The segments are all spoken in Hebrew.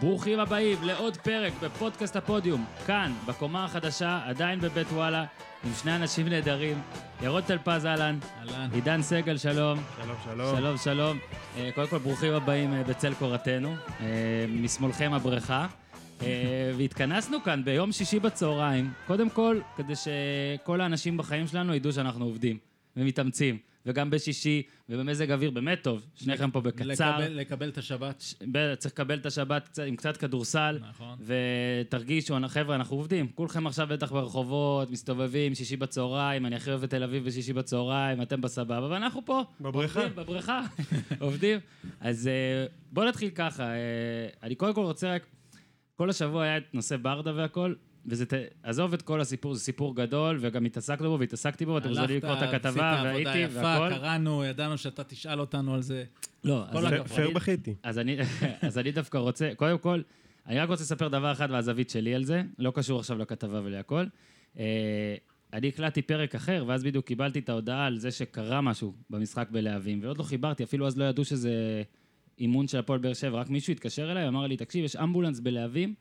ברוכים הבאים לעוד פרק בפודקאסט הפודיום, כאן, בקומה החדשה, עדיין בבית וואלה, עם שני אנשים נהדרים, ירון טלפז אהלן, אהלן. עידן סגל שלום, שלום, שלום. שלום שלום, אה, קודם כל ברוכים הבאים אה, בצל קורתנו, אה, משמאלכם הבריכה, והתכנסנו כאן ביום שישי בצהריים, קודם כל, כדי שכל האנשים בחיים שלנו ידעו שאנחנו עובדים ומתאמצים, וגם בשישי, ובמזג אוויר באמת טוב, שניכם פה בקצר. לקבל, לקבל את השבת. ב- צריך לקבל את השבת עם קצת כדורסל, נכון. ותרגישו, חבר'ה, אנחנו עובדים. כולכם עכשיו בטח ברחובות, מסתובבים, שישי בצהריים, אני הכי אוהב את תל אביב בשישי בצהריים, אתם בסבבה, ואנחנו פה. בבריכה. עובדים, בבריכה, עובדים. אז אה, בואו נתחיל ככה. אה, אני קודם כל רוצה רק, כל השבוע היה את נושא ברדה והכל, וזה, ת- עזוב את כל הסיפור, זה סיפור גדול, וגם התעסקנו בו והתעסקתי בו, ואתם יכולים לקרוא את הכתבה, עשית והייתי, עבודה יפה, והכל. קראנו, ידענו שאתה תשאל אותנו על זה. לא, אז פייר בכיתי. אז אני, אז אני דווקא רוצה, קודם כל, אני רק רוצה לספר דבר אחד והזווית שלי על זה, לא קשור עכשיו לכתבה ולהכל. אה, אני הקלטתי פרק אחר, ואז בדיוק קיבלתי את ההודעה על זה שקרה משהו במשחק בלהבים, ועוד לא חיברתי, אפילו אז לא ידעו שזה אימון של הפועל באר שבע, רק מישהו התקשר אליי, אמר לי, תקשיב, יש אמבולנס בלהבים,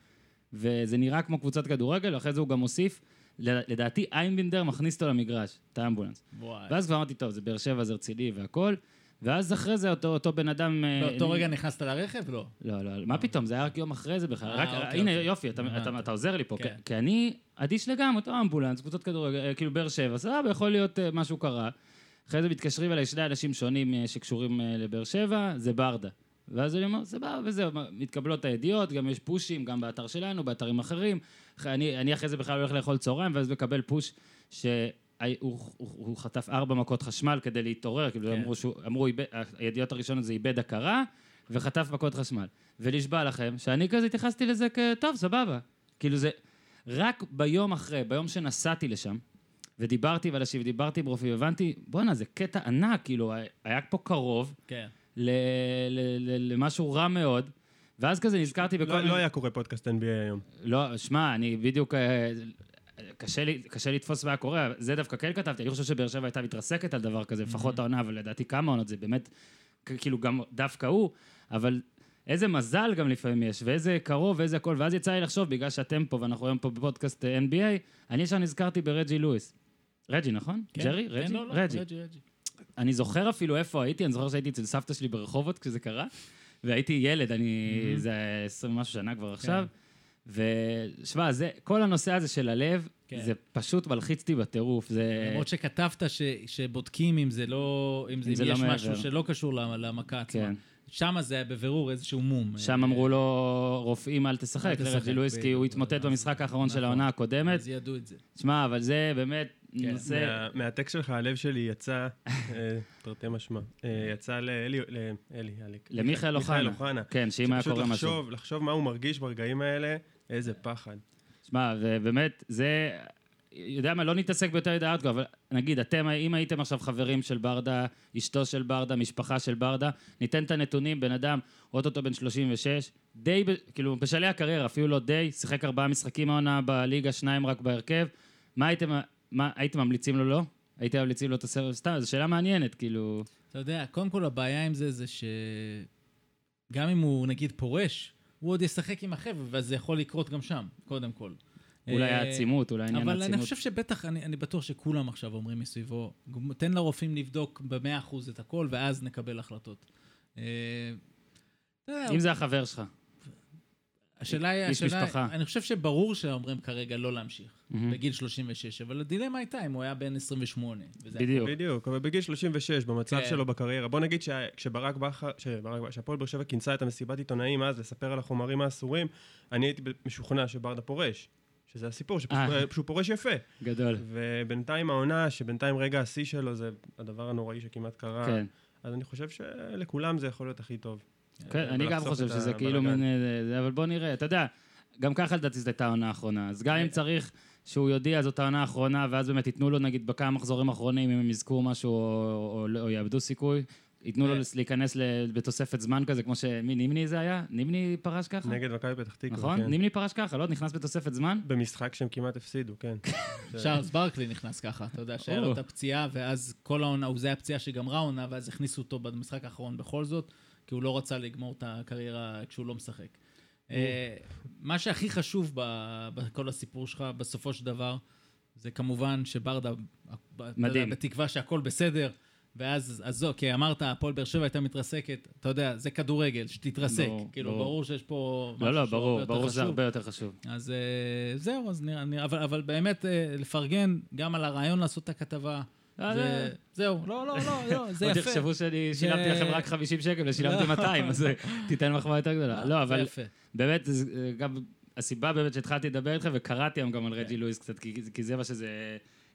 וזה נראה כמו קבוצת כדורגל, ואחרי זה הוא גם הוסיף, לדעתי איינבינדר מכניס אותו למגרש, את האמבולנס. וואי. ואז כבר אמרתי, טוב, זה באר שבע, זה רציני והכל, ואז אחרי זה אותו, אותו בן אדם... אה, באותו רגע נכנסת לרכב? לא. לא, לא, מה פתאום, זה היה רק יום אחרי זה בכלל. אה, רק, אוקיי, הנה, אוקיי. יופי, אתה, הבנתי. אתה, אתה עוזר לי פה. כן. כי- כי אני אדיש לגמרי, אותו אמבולנס, קבוצות כדורגל, אה, כאילו באר שבע, סבבה, יכול להיות אה, משהו קרה. אחרי זה מתקשרים אליי שני אנשים שונים אה, שקשורים אה, לבאר שבע, זה ברדה. ואז אני אומר, סבבה, וזהו, מתקבלות הידיעות, גם יש פושים, גם באתר שלנו, באתרים אחרים. אחרי- אני, אני אחרי זה בכלל הולך לאכול צהריים, ואז מקבל פוש שהוא הוא, הוא חטף ארבע מכות חשמל כדי להתעורר, כאילו כן. אמרו, שהוא, אמרו, איבד- הידיעות הראשונות זה איבד הכרה, וחטף מכות חשמל. ונשבע לכם שאני כזה התייחסתי לזה כטוב, סבבה. כאילו זה, רק ביום אחרי, ביום שנסעתי לשם, ודיברתי עם אנשים, ודיברתי עם רופאים, הבנתי, בואנה, זה קטע ענק, כאילו, היה פה קרוב כן. ל, ל, ל, למשהו רע מאוד, ואז כזה נזכרתי בכל... לא לא היה קורה פודקאסט NBA היום. לא, שמע, אני בדיוק... אה, קשה לי, קשה לתפוס מה קורה, זה דווקא כן כתבתי, אני חושב שבאר שבע הייתה מתרסקת על דבר כזה, לפחות העונה, אבל לדעתי כמה עונות, זה באמת, כאילו גם דווקא הוא, אבל איזה מזל גם לפעמים יש, ואיזה קרוב, ואיזה הכל, ואז יצא לי לחשוב, בגלל שאתם פה, ואנחנו היום פה בפודקאסט NBA, אני ישר נזכרתי ברג'י לואיס. רג'י, נכון? כן. ג'רי? כן, רג'י? לא, לא, רג'י. רג'י, רג'י. אני זוכר אפילו איפה הייתי, אני זוכר שהייתי אצל סבתא שלי ברחובות כשזה קרה, והייתי ילד, אני, זה היה 20 ומשהו שנה כבר עכשיו, ושמע, זה, כל הנושא הזה של הלב, כן. זה פשוט מלחיץ אותי בטירוף, זה... למרות שכתבת ש- שבודקים אם זה לא, אם זה- אם זה לא יש מעבר. משהו שלא קשור למ- למכה עצמה. כן. שם זה היה בבירור איזשהו מום. שם אמרו לו, רופאים, אל תשחק, לרג'י לואיס, כי הוא. התמוטט במשחק האחרון של נכון. העונה הקודמת. אז ידעו את זה. שמע, אבל זה באמת כן. נושא... מה- מהטקסט שלך, הלב שלי יצא, אה, תרתי משמע, אה, יצא לאלי, לאלי, אליק. למיכאל אוחנה. כן, שאם היה קורה משהו. לחשוב, לחשוב מה הוא מרגיש ברגעים האלה, איזה פחד. שמע, ובאמת, זה... יודע מה, לא נתעסק ביותר מדי ארטקו, אבל נגיד, אתם, אם הייתם עכשיו חברים של ברדה, אשתו של ברדה, משפחה של ברדה, ניתן את הנתונים, בן אדם, אוטוטו בן 36, די, כאילו, בשלהי הקריירה, אפילו לא די, שיחק ארבעה משחקים העונה בליגה, שניים רק בהרכב. מה הייתם, מה, הייתם ממליצים לו לא? הייתם ממליצים לו את הסרט? סתם, זו שאלה מעניינת, כאילו... אתה יודע, קודם כל הבעיה עם זה, זה שגם אם הוא נגיד פורש, הוא עוד ישחק עם החבר'ה, ואז זה יכול לקרות גם שם, קודם כל. אולי אה, העצימות, אולי עניין אבל אני העצימות. חושב שבטח, אני, אני בטוח שכולם עכשיו אומרים מסביבו, תן לרופאים לבדוק במאה אחוז את הכל, ואז נקבל החלטות. אה, אם זה החבר שלך. השאלה היא, איש השאלה, משפחה. אני חושב שברור שאומרים כרגע לא להמשיך, בגיל 36, אבל הדילמה הייתה אם הוא היה בן 28. וזה בדיוק. בדיוק, אבל בגיל 36, במצב כן. שלו בקריירה, בוא נגיד שה- כשברק בכר, כשהפועל באר שבע כינסה את המסיבת עיתונאים אז לספר על החומרים האסורים, אני הייתי משוכנע שברדה פורש, שזה הסיפור, שפשוט- אה. שהוא פורש יפה. גדול. ובינתיים העונה, שבינתיים רגע השיא שלו זה הדבר הנוראי שכמעט קרה. כן. אז אני חושב שלכולם זה יכול להיות הכי טוב. כן, אני גם חושב שזה כאילו. מין... אה, אבל בוא נראה, אתה יודע, גם ככה לדעתי זו הייתה העונה האחרונה. אז גם אם צריך שהוא יודיע זאת העונה האחרונה, ואז באמת ייתנו לו נגיד בכמה מחזורים אחרונים, אם הם יזכו משהו או, יאבדו סיכוי, ייתנו לו. להיכנס בתוספת זמן כזה, כמו שמי, נימני זה היה? נימני פרש ככה? נגד מכבי פתח תקווה, נכון? כן. נימני פרש ככה, לא? נכנס בתוספת זמן? במשחק שהם כמעט הפסידו, כן. צ'ארלס ברקלי נכנס ככה, אתה יודע, שהיה. לו את הפציעה, ואז כל העונה, הוא זה הפציעה שגמרה העונה, ואז הכניסו אותו במשחק האחרון בכל זאת, כי הוא לא רצה לגמור את הקריירה כשהוא לא משחק. אה, מה שהכי חשוב בכל הסיפור שלך, בסופו של דבר, זה כמובן שברדה, מדהים. בתקווה שהכל בסדר, ואז, אז זו, כי אמרת, הפועל באר שבע הייתה מתרסקת, אתה יודע, זה כדורגל, שתתרסק. ברור, כאילו, ברור. ברור שיש פה משהו לא, לא, ברור, הרבה ברור שזה. הרבה יותר חשוב. אז אה, זהו, אז נראה, נראה אבל, אבל באמת אה, לפרגן גם על הרעיון לעשות את הכתבה. אה, זה, זה- זהו, לא, לא, לא, לא, זה עוד יפה. יחשבו שאני שילמתי לכם רק 50 שקל ושילמתי 200, אז אה, תיתן מחמאה יותר גדולה. לא, זה אבל. באמת, גם הסיבה באמת שהתחלתי לדבר איתך, וקראתי היום גם על כן. רג'י לואיס קצת, כי זה מה שזה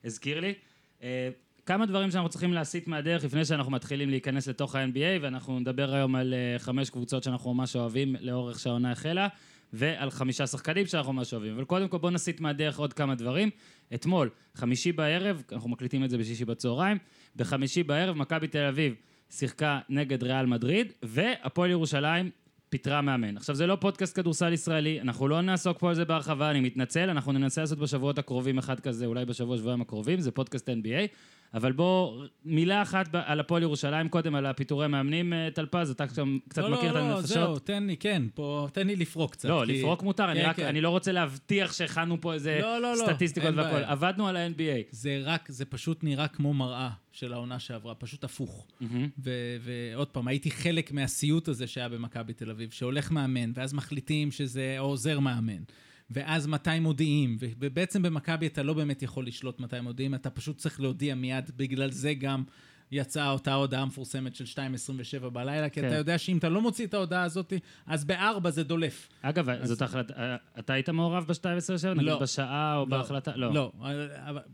הזכיר לי. אה, כמה דברים שאנחנו צריכים להסיט מהדרך לפני שאנחנו מתחילים להיכנס לתוך ה-NBA, ואנחנו נדבר היום על אה, חמש קבוצות שאנחנו ממש אוהבים לאורך שהעונה החלה, ועל חמישה שחקנים שאנחנו ממש אוהבים. אבל קודם כל בואו נסיט מהדרך עוד כמה דברים. אתמול, חמישי בערב, אנחנו מקליטים את זה בשישי בצהריים, בחמישי בערב מכבי תל אביב שיחקה נגד ריאל מדריד, והפועל ירושלים פיטרה מאמן. עכשיו, זה לא פודקאסט כדורסל ישראלי, אנחנו לא נעסוק פה על זה בהרחבה, אני מתנצל, אנחנו ננסה לעשות בשבועות הקרובים אחד כזה, אולי בשבוע, שבועיים הקרובים, זה פודקאסט NBA, אבל בוא, מילה אחת על הפועל ירושלים קודם, על הפיטורי מאמנים, אה, טלפז, אתה שם קצת לא, מכיר את לא, לא, הנפשות. זהו, תן לי, כן, פה, תן לי לפרוק קצת. לא, כי- לפרוק מותר, אני כן, רק, כן. אני לא רוצה להבטיח שהכנו פה איזה לא, לא, לא, סטטיסטיקות. בעיה. עבדנו על ה-NBA. זה רק, זה פשוט נראה כמו מראה של העונה שעברה, פשוט הפוך. ו- ועוד פעם, הייתי חלק מהסיוט הזה שהיה במכבי תל אביב, שהולך מאמן, ואז מחליטים שזה עוזר מאמן. ואז מתי מודיעים, ובעצם במכבי אתה לא באמת יכול לשלוט מתי מודיעים, אתה פשוט צריך להודיע מיד, בגלל זה גם יצאה אותה הודעה מפורסמת של 2.27 בלילה, כי כן. אתה יודע שאם אתה לא מוציא את ההודעה הזאת, אז בארבע זה דולף. אגב, זאת החלטה, אה, אתה היית מעורב ב-2.27? נגיד לא. בשעה או בהחלטה? לא. לא,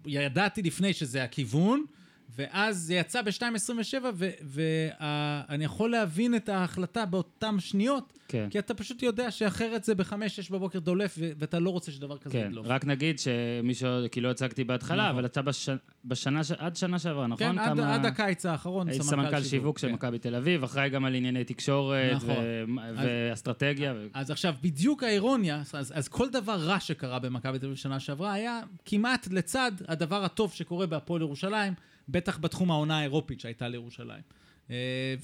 ידעתי לפני שזה הכיוון, ואז זה יצא ב-2.27, ואני יכול להבין את ההחלטה באותן שניות, כן. כי אתה פשוט יודע שאחרת זה ב-5-6 בבוקר דולף, ו- ואתה לא רוצה שדבר כזה כן, ידלוף. רק נגיד שמישהו, כי לא הצגתי בהתחלה, נכון. אבל אתה בש- בשנה, ש- עד שנה שעברה, נכון? כן, עד, כמה- עד הקיץ האחרון, סמנכ"ל סמנכ"ל שיווק של כן. מכבי תל אביב, אחראי גם על ענייני תקשורת נכון. ו- אז- ואסטרטגיה. ו- אז עכשיו, בדיוק האירוניה, אז, אז כל דבר רע שקרה במכבי תל אביב בשנה שעברה היה כמעט לצד הדבר הטוב שקורה בהפועל ירושלים, בטח בתחום העונה האירופית שהייתה לירושלים. אה,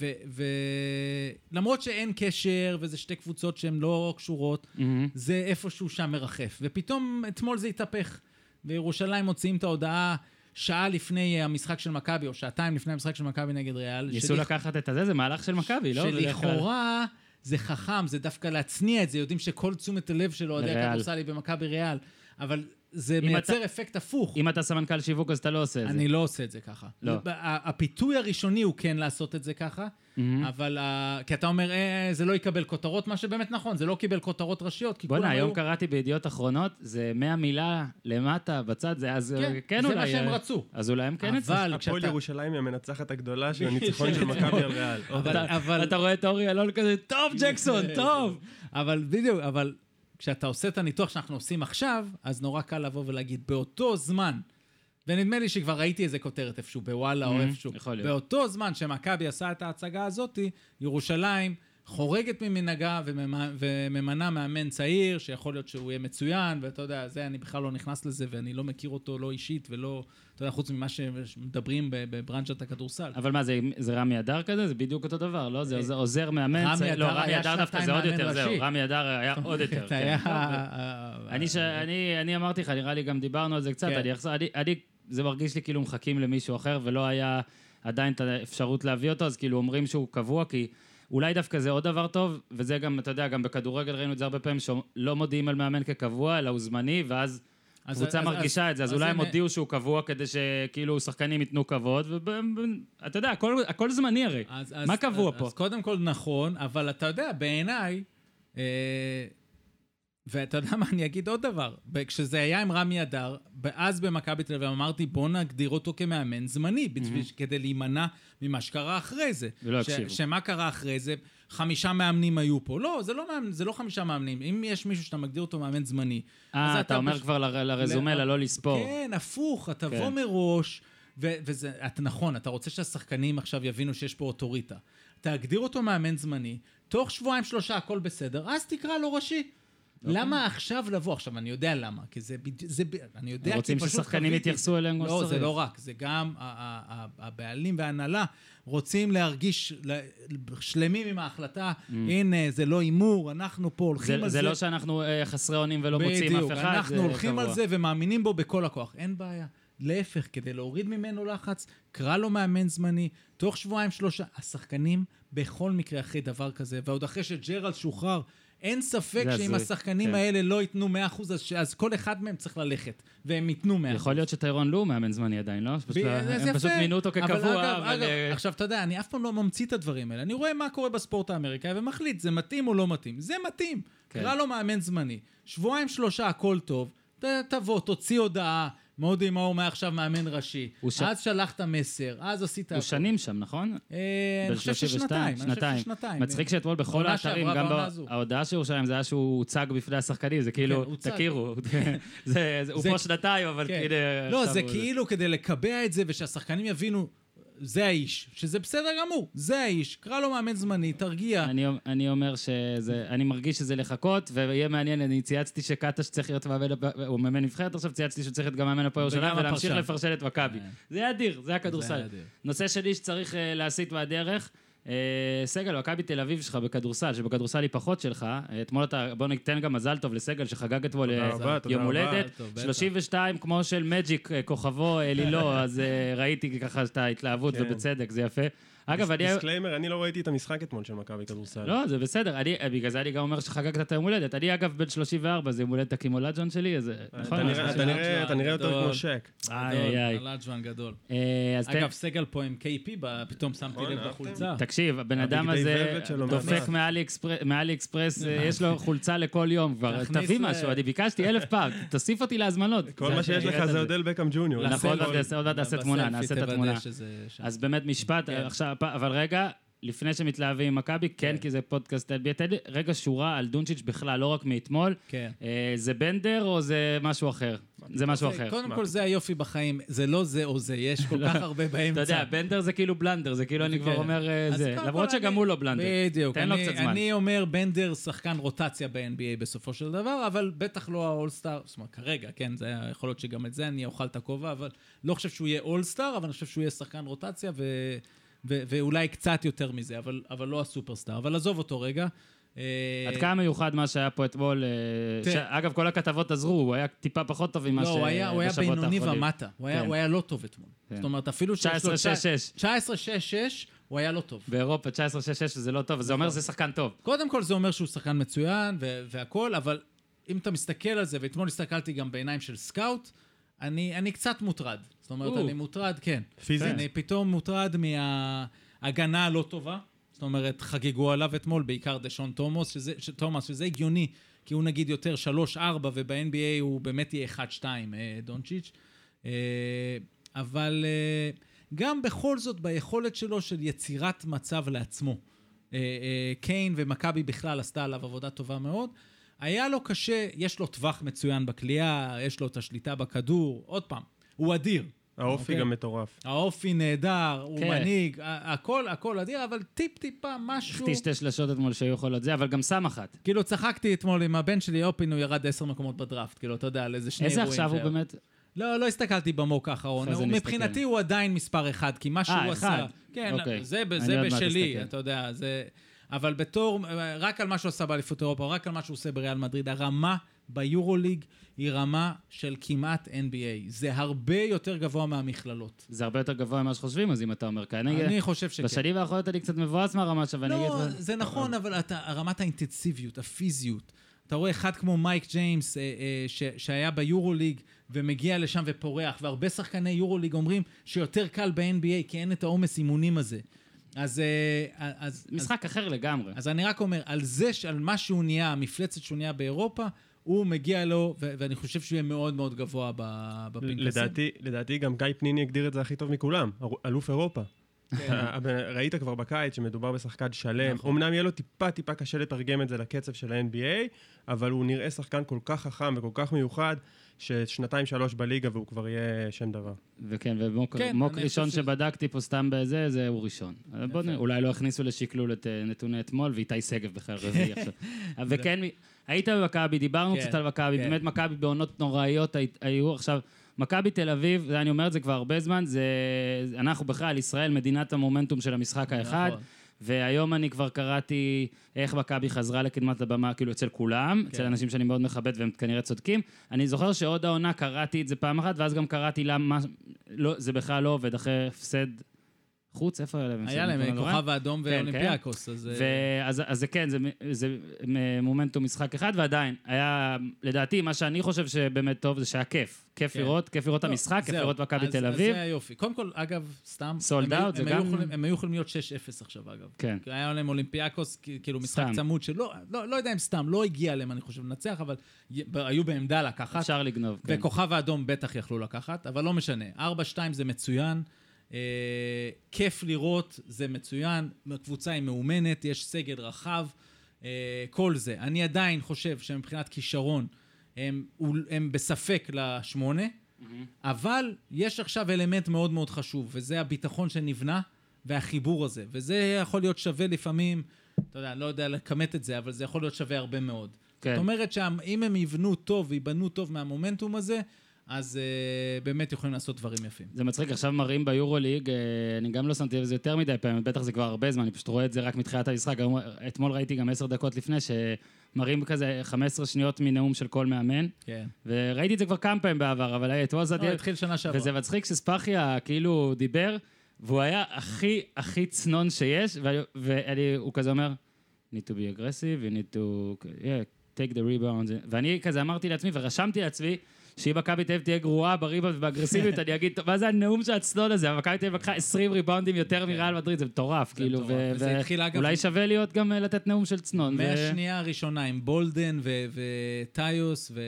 ולמרות שאין קשר, וזה שתי קבוצות שהן לא קשורות, מהמם. זה איפשהו שם מרחף. ופתאום אתמול זה התהפך. בירושלים מוציאים את ההודעה שעה לפני המשחק של מכבי, או שעתיים לפני המשחק של מכבי נגד ריאל. ניסו שלכ- לקחת את הזה, זה מהלך של מכבי, לא? שלכאורה זה חכם, זה דווקא להצניע את זה, יודעים שכל תשומת הלב של אוהדי לריאל. הכדורסל היא במכבי ריאל, אבל זה מייצר אתה- אפקט הפוך. אם אתה סמנכ"ל שיווק, אז אתה לא עושה את זה. אני לא עושה את זה ככה. לא. הפיתוי הראשוני הוא כן לעשות את זה ככה, מהמם. אבל ה- כי אתה אומר, "אה, זה לא יקבל כותרות, מה שבאמת נכון, זה לא קיבל כותרות ראשיות, כי כולם בוא'נה, היו... היום קראתי בידיעות אחרונות, זה 100 מילה למטה, בצד, זה אז כן, כן זה אולי... מה שהם אה, רצו. אז אולי הם כן. אבל הפועל כשאתה... ירושלים היא המנצחת הגדולה של הניצחון של מכבי על ריאל. אבל- אתה- אבל- אתה רואה את אורי אלון כזה, טוב ג'קסון, טוב. אבל בדיוק, אבל כשאתה עושה את הניתוח שאנחנו עושים עכשיו, אז נורא קל לבוא ולהגיד, באותו זמן, ונדמה לי שכבר ראיתי איזה כותרת איפשהו, בוואלה או Mhm, איפשהו. באותו זמן שמכבי עשה את ההצגה הזאת, ירושלים חורגת ממנהגה וממ- וממנה מאמן צעיר, שיכול להיות שהוא יהיה מצוין, ואתה יודע, זה, אני בכלל לא נכנס לזה, ואני לא מכיר אותו לא אישית ולא, אתה יודע, חוץ ממה שמדברים בברנצ'ת הכדורסל. אבל מה, זה, זה רמי אדר כזה? זה בדיוק אותו דבר, לא? זה עוזר, עוזר מאמן. צעיר- לא, רמי אדר דווקא זה עוד יותר, זהו. רמי אדר היה עוד יותר. זה כן. היה... אני, ש... אני, אני אמרתי לך, נראה לי גם דיברנו על זה קצת, כן. אני, אחזור- אני, זה מרגיש לי כאילו מחכים למישהו אחר, ולא היה עדיין את האפשרות להביא אותו, אז כאילו אומרים שהוא קבוע, כי אולי דווקא זה עוד דבר טוב, וזה גם, אתה יודע, גם בכדורגל ראינו את זה הרבה פעמים, שלא מודיעים על מאמן כקבוע, אלא הוא זמני, ואז אז- קבוצה אז- מרגישה את זה, אז אז אולי הם הודיעו שהוא קבוע כדי שכאילו שחקנים ייתנו כבוד, ואתה יודע, הכל, הכל זמני הרי. אז, אז, מה קבוע אז, פה? אז קודם כל נכון, אבל אתה יודע, בעיניי, אה, ואתה יודע מה, אני אגיד עוד דבר. כשזה היה עם רמי אדר, אז במכבי תל אביב אמרתי, בוא נגדיר אותו כמאמן זמני, בשביל, כדי להימנע ממה שקרה אחרי זה. ולא ש- הקשיבו. שמה קרה אחרי זה? חמישה מאמנים היו פה. לא, זה לא, מאמנ, זה לא חמישה מאמנים. אם יש מישהו שאתה מגדיר אותו מאמן זמני, אה, אתה אומר פש- כבר לר- לרזומה, ל- ללא לספור. כן, הפוך, אתה תבוא כן. מראש, ו- וזה, אתה נכון, אתה רוצה שהשחקנים עכשיו יבינו שיש פה אוטוריטה. תגדיר אותו מאמן זמני, תוך שבועיים שלושה הכל בסדר, אז תקרא לו ראשי. למה עכשיו לבוא? עכשיו, אני יודע למה, כי זה בדיוק, זה אני יודע כי רוצים ששחקנים. יתייחסו אליהם כמו לא, זה שצריך. לא רק, זה גם הבעלים וההנהלה רוצים להרגיש שלמים עם ההחלטה, הנה, זה לא הימור, אנחנו פה הולכים Mm. על זה זה. לא שאנחנו אה, חסרי אונים ולא מוצאים בדיוק, אף אחד, אנחנו זה הולכים על. זה ומאמינים בו בכל הכוח. אין בעיה. להפך, כדי להוריד ממנו לחץ, קרא לו מאמן זמני, תוך שבועיים שלושה. השחקנים, בכל מקרה אחרי דבר כזה, ועוד אחרי שג'רלד שוחרר, אין ספק זה שאם הזוי, השחקנים כן. האלה לא ייתנו 100%, אז, ש- אז כל אחד מהם צריך ללכת, והם ייתנו 100%. יכול להיות שטיירון לו מאמן זמני עדיין, לא? פשוט ב- לא- זה הם פשוט יפה. מינו אותו אבל כקבוע, אגב, אבל... אגב, אה, עכשיו, אתה יודע, אני אף פעם לא ממציא את הדברים האלה. אני רואה מה קורה בספורט האמריקאי ומחליט, זה מתאים או לא מתאים. זה מתאים. כן. קרא לו מאמן זמני. שבועיים, שלושה, הכל טוב. ת, תבוא, תוציא הודעה. מודי מאור מעכשיו מאמן ראשי. ש- אז שלחת מסר, אז עשית... הוא. שנים שם, נכון? אה, אני חושב 32, ששנתיים. שנתיים. חושב ששנתיים. מצחיק שאתמול בכל האתרים, גם. בהודעה של ירושלים, זה היה שהוא הוצג בפני השחקנים, זה כאילו, הוצג. תכירו, זה- זה- הוא פה שנתיים, אבל כן. כאילו... לא, זה כאילו כדי לקבע את זה ושהשחקנים יבינו, זה האיש. שזה בסדר גמור, זה האיש. קרא לו מאמן זמני, תרגיע. אני, אני אומר שזה, אני מרגיש שזה לחכות, ויהיה מעניין, אני צייצתי שקטש צריך להיות מאמן, הוא מאמן נבחרת עכשיו, צייצתי שהוא צריך להיות גם מאמן הפועל ירושלים, ולהמשיך. לפרשן את מכבי. אה. זה אדיר, זה היה כדורסל. היה אדיר. נושא שני שצריך אה, להסיט מהדרך, סגל, מכבי תל אביב שלך בכדורסל, שבכדורסל היא פחות שלך, אה, אתמול אתה, בוא ניתן גם מזל טוב לסגל שחגג אתמול אה, יום. הולדת, טוב, בטח. 32 כמו של מג'יק, אה, כוכבו אלילו, אז אה, ראיתי ככה את ההתלהבות, כן. ובצדק, זה יפה. אגב, אני... disclaimer, אני לא ראיתי את המשחק אתמול של מכבי כדורסל. לא, זה בסדר, אני, בגלל זה אני גם אומר שחגגת את היום הולדת. אני אגב בן 34, זה יום הולדת האקים אולג'ואן שלי, אז נכון? אתה נראה- יותר. כמו שק. איי, איי, איי. אלג'ואן גדול. אה, אגב, סגל פה עם KP, פתאום שמתי לב? בחולצה. תקשיב, הבן אדם הבגדי הזה דופק. מאלי אקספרס, אה, יש לו חולצה לכל יום כבר. תביא משהו, אני ביקשתי אלף פעם, תוסיף אותי להזמנות. כל מה שיש לך זה אודל בקאם ג'וניור. נכון, עוד. מעט נעשה- תמונה, נעשה את התמונה. אז באמת משפט, כן. עכשיו, אבל רגע, לפני שמתלהבים עם מכבי, כן, כי זה פודקאסט NBA, תן לי רגע שורה על דונצ'יץ' בכלל, לא רק מאתמול. כן. אה, זה בנדר או זה משהו אחר? זה משהו אחר. קודם כל, זה היופי בחיים. זה לא זה או זה, יש כל כך הרבה באמצע. אתה יודע, בנדר זה כאילו בלנדר, זה כאילו אני כבר כן. אומר אה, זה. למרות שגם הוא לא בלנדר. בדיוק. תן לו קצת זמן. אני אומר, בנדר שחקן רוטציה ב-NBA בסופו של דבר, אבל בטח לא האולסטאר, זאת אומרת, כרגע, כן, זה יכול להיות שגם את זה אני אוכל את הכובע, אבל לא חושב שהוא יהיה אולסטאר, אבל אני חושב שהוא יהיה שחקן רוטציה, ו... ו- ואולי קצת יותר מזה, אבל, אבל לא הסופרסטאר. אבל עזוב אותו רגע. אה, עד כמה מיוחד מה שהיה פה אתמול, אה, תראה. ש- אגב, כל הכתבות עזרו, הוא היה טיפה פחות טוב ממה לא, שבשבועות הוא היה, הוא היה האחרונים. בינוני ומטה. הוא כן. הוא היה לא טוב אתמול. כן. זאת אומרת, אפילו שיש לו... 19-6-6. 19-6-6, הוא היה לא טוב. באירופה 19-6-6 זה לא טוב, זה אומר נכון. שזה שחקן טוב. קודם כל זה אומר שהוא שחקן מצוין והכול, אבל אם אתה מסתכל על זה, ואתמול הסתכלתי גם בעיניים של סקאוט, אני, אני קצת מוטרד. זאת אומרת, או. אני מוטרד, כן. פיזית? אני פתאום מוטרד מההגנה הלא טובה. זאת אומרת, חגגו עליו אתמול, בעיקר דשון תומאס, שזה, ש- תומאס, שזה הגיוני, כי הוא נגיד יותר 3-4, וב-NBA הוא באמת יהיה 1-2, אה, דונצ'יץ'. אה, אבל אה, גם בכל זאת, ביכולת שלו של יצירת מצב לעצמו. קיין ומכבי בכלל עשתה עליו עבודה טובה מאוד. היה לו קשה, יש לו טווח מצוין בכלייה, יש לו את השליטה בכדור, עוד פעם, הוא אדיר. האופי אוקיי. גם מטורף. האופי נהדר, הוא כן. מנהיג, הכל, הכל אדיר, אבל טיפ-טיפה משהו... החטיא שתי שלשות אתמול שהיו יכולות זה, אבל גם שם אחת. כאילו, צחקתי אתמול עם הבן שלי, אופין, הוא ירד עשר מקומות בדראפט, כאילו, אתה יודע, על איזה שני איזה אירועים. עכשיו הוא. באמת? לא, לא הסתכלתי במוק האחרון. הוא-. מבחינתי הוא עדיין מספר אחד, כי מה שהוא אה, עשה... אחד. כן, אוקיי. זה, זה בשלי. אתה יודע, זה... אבל בתור, רק על מה שהוא עשה באליפות אירופה, רק על מה שהוא עושה בריאל מדריד, הרמה ביורוליג היא רמה של כמעט NBA. זה הרבה יותר גבוה מהמכללות. זה הרבה יותר גבוה ממה שחושבים, אז אם אתה אומר כאן. אני- אני חושב שכן. בשנים האחרונות אני קצת מבואס מהרמה שלו, ואני אגיד לא. זה נכון, אבל אתה, רמת האינטנסיביות, הפיזיות. אתה רואה אחד כמו מייק ג'יימס, אה, אה, ש, שהיה ביורוליג ומגיע לשם ופורח, והרבה שחקני יורוליג אומרים שיותר קל ב-NBA, כי אין את העומס אימונים הזה. אז, אה, אז, משחק אחר לגמרי. אז אני רק אומר, על זה, ש- על מה שהוא נהיה, המפלצת שהוא נהיה באירופה, הוא מגיע לו, ו- ואני חושב שהוא יהיה מאוד מאוד גבוה ב- בפנקסים. לדעתי, לדעתי גם גיא פניני הגדיר את זה הכי טוב מכולם, אלוף אירופה. ראית כבר בקיץ שמדובר בשחקן שלם. נכון. אמנם יהיה לו טיפה טיפה קשה לתרגם את זה לקצב של ה-NBA, אבל הוא נראה שחקן כל כך חכם וכל כך מיוחד, ששנתיים שלוש בליגה והוא כבר יהיה שם דבר. וכן, ומוק כן, ראשון שבדקתי פה סתם בזה, זה הוא ראשון. בוא. נראה, אולי לא הכניסו לשקלול את אה, נתוני אתמול, ואיתי שגב בכלל רביעי עכשיו. וכן, היית במכבי, דיברנו כן, קצת על מכבי, כן. באמת מכבי בעונות נוראיות הי- היו. עכשיו, מכבי תל אביב, אני אומר את זה כבר הרבה זמן, זה... אנחנו בכלל, ישראל, מדינת המומנטום של המשחק האחד. נכון. והיום אני כבר קראתי איך מכבי חזרה לקדמת הבמה, כאילו אצל כולם, כן. אצל אנשים שאני מאוד מכבד והם כנראה צודקים. אני זוכר שעוד העונה קראתי את זה פעם אחת, ואז גם קראתי למה, לא, זה בכלל לא עובד, אחרי הפסד חוץ, איפה היה להם? היה להם? כוכב האדום כן, ואולימפיאקוס, אז... אה, ואז אז זה כן, זה, מומנטום משחק אחד, ועדיין, היה, לדעתי, מה שאני חושב שבאמת טוב זה שהיה כיף. כיף כן. לראות, כיף לראות את לא, המשחק, כיף. לראות מכבי אז- תל אז אביב. זה היופי. קודם כל, אגב, סתם... היו- out, זה גם- הם היו יכולים להיות 6-0 עכשיו, אגב. כן. היה להם אולימפיאקוס, כאילו משחק. צמוד שלא, לא, לא יודע אם סתם, לא הגיע להם, אני חושב, לנצח, אבל היו בעמדה לקחת. אפשר לגנוב, כן. וכוכב האדום בטח יכלו לקחת, אבל לא משנה. 4-2 זה מצוין. אה, כיף לראות, זה מצוין. הקבוצה היא מאומנת, יש סגל רחב, אה, כל זה. אני עדיין חושב שמבחינת כישרון, הם, הם בספק לשמונה, אבל יש עכשיו אלמנט מאוד מאוד חשוב, וזה הביטחון שנבנה והחיבור הזה. וזה יכול להיות שווה לפעמים, אתה יודע, אני לא יודע לכמת את זה, אבל זה יכול להיות שווה הרבה מאוד. כן. זאת אומרת שאם הם יבנו טוב ויבנו טוב מהמומנטום הזה, אז uh, באמת יכולים לעשות דברים יפים. זה מצחיק, עכשיו מראים ביורוליג, אה, אני גם לא שמתי לזה יותר מדי פעמים, בטח זה כבר הרבה זמן, אני פשוט רואה את זה רק מתחילת המשחק. אתמול ראיתי גם עשר דקות לפני, שמראים כזה 15 שניות מנאום של כל מאמן, כן. וראיתי את זה כבר כמה פעמים בעבר, אבל אתמול זה... לא, התחיל שנה שעברה. וזה מצחיק שספחיה כאילו דיבר, והוא היה הכי הכי צנון שיש, והוא כזה אומר, need to be aggressive, you need to yeah, take the rebound, ואני כזה אמרתי לעצמי, ורשמתי לעצמי, שאם מכבי תל אביב תהיה גרועה בריבאונד ובאגרסיביות, אני אגיד, "טוב, מה זה הנאום של הצנון הזה? מכבי תל אביב לקחה 20 ריבאונדים יותר מריאל מדריד, זה מטורף, כאילו, כן. ואולי שווה להיות גם אה, לתת נאום של צנון. מהשנייה הראשונה עם בולדן וטיוס, ו...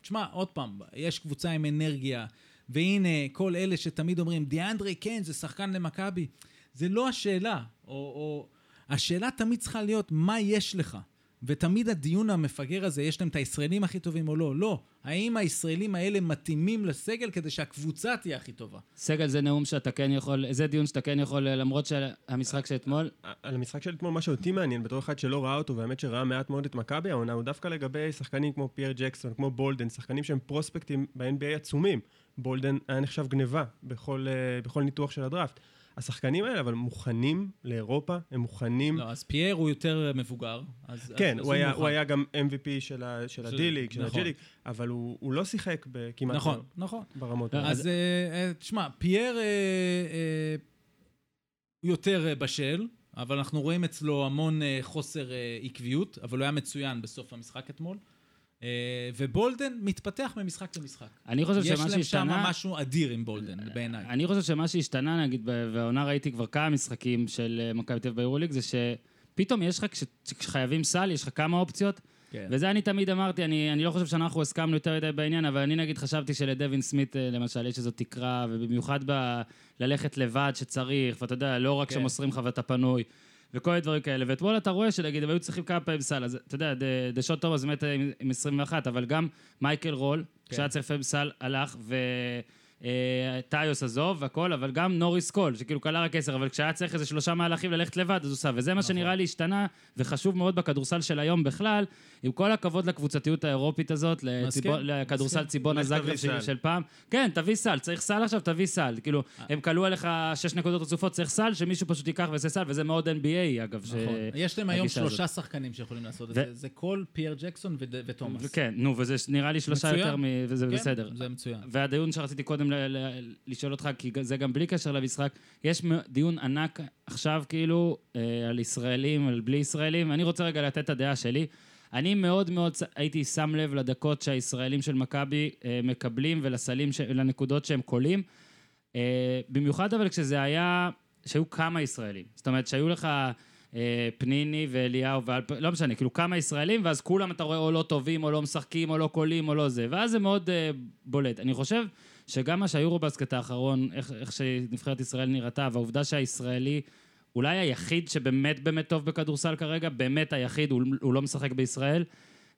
תשמע, עוד פעם, יש קבוצה עם אנרגיה, והנה, כל אלה שתמיד אומרים, דיאנדרי, כן, זה שחקן למכבי. זה לא השאלה, או... השאלה תמיד צריכה להיות, מה יש לך? ותמיד הדיון המפגר הזה, יש להם את הישראלים הכי טובים או לא? לא. האם הישראלים האלה מתאימים לסגל כדי שהקבוצה תהיה הכי טובה? סגל זה נאום שאתה כן יכול, זה דיון שאתה כן יכול, למרות שהמשחק שאתמול, על המשחק של אתמול, מה שאותי מעניין, בתור אחד שלא ראה אותו, והאמת שראה מעט מאוד את מכבי העונה, הוא דווקא לגבי שחקנים כמו פייר ג'קסון, כמו בולדן, שחקנים שהם פרוספקטים ב-NBA עצומים. בולדן היה נחשב גניבה בכל, אה, בכל ניתוח של הדראפט. השחקנים האלה, אבל מוכנים לאירופה, הם מוכנים... לא, אז פייר הוא יותר מבוגר. אז, כן, אז הוא היה, מוכן. הוא היה גם MVP של, ה, של הדי-ליג, של נכון. הג'י-ליג, אבל הוא, הוא לא שיחק כמעט נכון, נכון. ברמות האלה. אז אה, אה, תשמע, פייר אה, הוא יותר בשל, אבל אנחנו רואים אצלו המון חוסר עקביות, אבל הוא היה מצוין בסוף המשחק אתמול. אה, ובולדן מתפתח ממשחק למשחק. אני חושב יש שמה להם שם שהשתנה... משהו אדיר עם בולדן, בעיניי. אני חושב שמה שהשתנה, נגיד, והעונה ראיתי כבר כמה משחקים של אה, מכבי תל אביב ביורוליג, זה שפתאום יש לך, כש- כשחייבים סל, יש לך כמה אופציות, כן. וזה אני תמיד אמרתי, אני, אני לא חושב שאנחנו הסכמנו יותר מדי בעניין, אבל אני נגיד חשבתי שלדווין סמית, אה, למשל, יש איזו תקרה, ובמיוחד ב... ללכת לבד שצריך, ואתה יודע, לא רק כן. שמוסרים לך ואתה פנוי. וכל מיני דברים כאלה, ואתמול אתה רואה שנגיד הם היו צריכים כמה פעמים סל, אז אתה יודע, ד- דשות תומאס באמת עם, עם 21, אבל גם מייקל רול, כן. כשהיה צריך לפעמים סל, הלך, וטיוס עזוב והכל, אבל גם נוריס קול, שכאילו קלה רק עשר, אבל כשהיה צריך איזה שלושה מהלכים ללכת לבד, אז הוא עושה, וזה מה נכון. שנראה לי השתנה, וחשוב מאוד בכדורסל של היום בכלל, עם כל הכבוד לקבוצתיות האירופית הזאת, לציבו- לכדורסל. ציבון תביא של, פעם, כן, תביא סל, צריך סל עכשיו, תביא סל, כאילו, הם כלו עליך שש נקודות רצופות, צריך סל, שמישהו פשוט ייקח ויעשה סל, וזה מאוד NBA, אגב, ש- נכון. יש להם היום הזאת. שלושה שחקנים שיכולים לעשות את זה. זה קול, פייר ג'קסון ותומאס. כן, נו, וזה נראה לי שלושה מצוין. יותר, מ... וזה כן, בסדר. זה מצוין. והדיון שרציתי קודם לשאול אותך, כי זה גם בלי קשר למשחק, יש דיון ענק עכשיו כאילו אה, על ישראלים, על בלי ישראלים, ואני רוצה רגע לתת את הדעה שלי. אני מאוד מאוד הייתי שם לב לדקות שהישראלים של מכבי אה, מקבלים ולסלים, ש- לנקודות שהם קולים. אה, במיוחד אבל כשזה היה, שהיו כמה ישראלים. זאת אומרת, שהיו לך אה, פניני ואליהו, ואלפ... לא משנה, כאילו כמה ישראלים, ואז כולם אתה רואה או לא טובים, או לא משחקים, או לא קולים, או לא זה. ואז זה מאוד בולט. אני חושב שגם מה שהיורובסקט האחרון, איך, איך שנבחרת ישראל נראתה, והעובדה שהישראלי... אולי היחיד שבאמת באמת טוב בכדורסל כרגע, באמת היחיד, הוא, הוא לא משחק בישראל,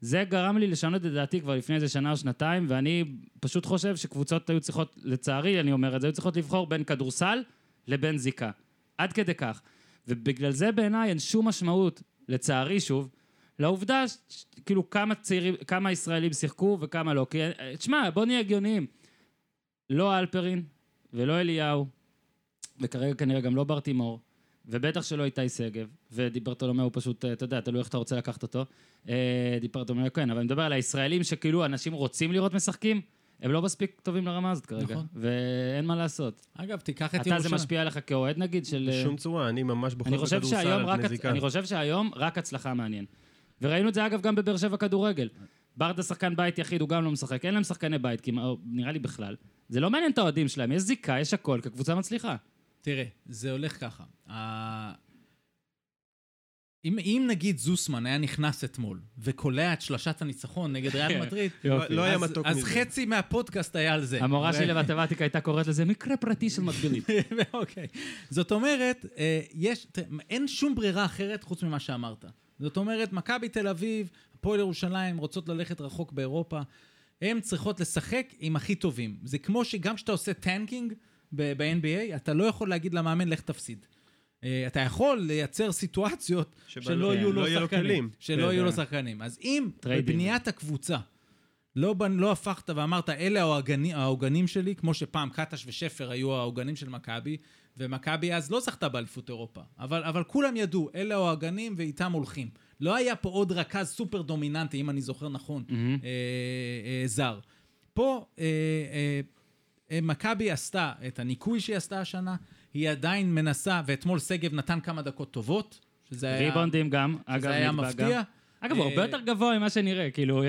זה גרם לי לשנות את דעתי כבר לפני איזה שנה או שנתיים, ואני פשוט חושב שקבוצות היו צריכות, לצערי, אני אומר את זה, היו צריכות לבחור בין כדורסל לבין זיקה. עד כדי כך. ובגלל זה בעיניי אין שום משמעות, לצערי שוב, לעובדה, ש- כאילו כמה צעירים, כמה ישראלים שיחקו וכמה לא. כי, אה, תשמע, בוא נהיה הגיוניים. לא אלפרין ולא אליהו, וכרגע כנראה גם לא ברטימור, ובטח שלא איתי שגב, ודיברטולומיאו פשוט, אה, אתה יודע, תלוי איך אתה רוצה לקחת אותו. אה, דיברטולומיאו כן, אבל אני מדבר על הישראלים שכאילו אנשים רוצים לראות משחקים, הם לא מספיק טובים לרמה הזאת כרגע. נכון. ואין מה לעשות. אגב, תיקח את אתה ירושלים. זה משפיע עליך כאוהד נגיד של... אה, בשום צורה, אני ממש בוחר אני חושב בכדורסל שהיום על רק, פני הצ- זיקה. אני חושב שהיום רק הצלחה מעניין. וראינו את זה אגב גם בבאר שבע כדורגל. ברדה שחקן בית יחיד, הוא גם לא משחק, אין להם שחקני בית, נראה לי בכלל. זה לא מעניין את האוהדים שלהם, יש זיקה, יש הכל, כקבוצה מצליחה. תראה, זה הולך ככה. אם, אם נגיד זוסמן היה נכנס אתמול וקולע את שלשת הניצחון נגד ריאל מדריד, יופי. לא היה אז, מתוק אז מזה. חצי מהפודקאסט היה על זה. המורה שלי למתמטיקה הייתה קוראת לזה מקרה פרטי של מקבילים. אוקיי. זאת אומרת, אה, יש, אין שום ברירה אחרת חוץ ממה שאמרת. זאת אומרת, מכבי תל אביב, הפועל ירושלים רוצות ללכת רחוק באירופה, הן צריכות לשחק עם הכי טובים. זה כמו שגם כשאתה עושה tanking ב-NBA, אתה לא יכול להגיד למאמן, לך תפסיד. אה, אתה יכול לייצר סיטואציות שלא לא- יהיו לו לא שחקנים. שלא כן, יהיו לו כן. שחקנים. אז אם טריידים. בבניית הקבוצה לא, בנ- לא הפכת ואמרת, אלה העוגני- העוגנים שלי, כמו שפעם קטש ושפר היו העוגנים של מכבי, ומכבי אז לא זכתה באליפות אירופה. אבל, אבל כולם ידעו, אלה העוגנים ואיתם הולכים. לא היה פה עוד רכז סופר דומיננטי, אם אני זוכר נכון, מהמם. אה, אה, זר. פה אה, אה, מכבי עשתה את הניקוי שהיא עשתה השנה, היא עדיין מנסה, ואתמול שגב נתן כמה דקות טובות, שזה היה... ריבונדים גם, אגב, שזה היה מפתיע. גם. אגב, הוא הרבה אה, יותר גבוה ממה שנראה, כאילו,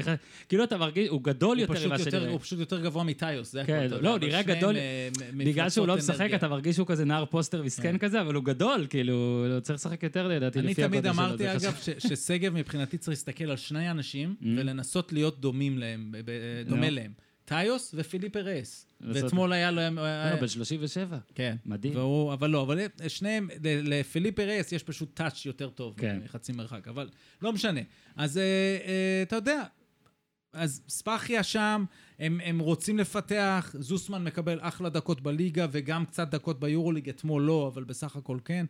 כאילו אתה מרגיש, הוא גדול יותר ממה שנראה. הוא פשוט יותר גבוה מטיוס, זה כן, הכל, יודע, לא, הוא נראה גדול. אה, בגלל שהוא לא משחק. אתה מרגיש שהוא כזה נער פוסטר מסכן כזה, אבל הוא גדול, כאילו, הוא צריך לשחק יותר לדעתי, אני לפי תמיד הגודל שלו, אמרתי, זה אגב, חשוב. ש- ששגב מבחינתי צריך להסתכל על שני אנשים ולנסות להיות דומים להם, דומה. להם. טיוס ופליפה רייס. לעשות- ואתמול היה. היה- לא, בן 37. כן. מדהים. והוא, אבל לא, אבל שניהם, ל- לפליפה רייס יש פשוט touch יותר טוב, כן. מחצי מרחק, אבל לא משנה. אז אה, אה, אתה יודע, אז ספאחיה שם, הם, הם רוצים לפתח, זוסמן מקבל אחלה דקות בליגה וגם קצת דקות ביורוליג, אתמול לא, אבל בסך הכל כן.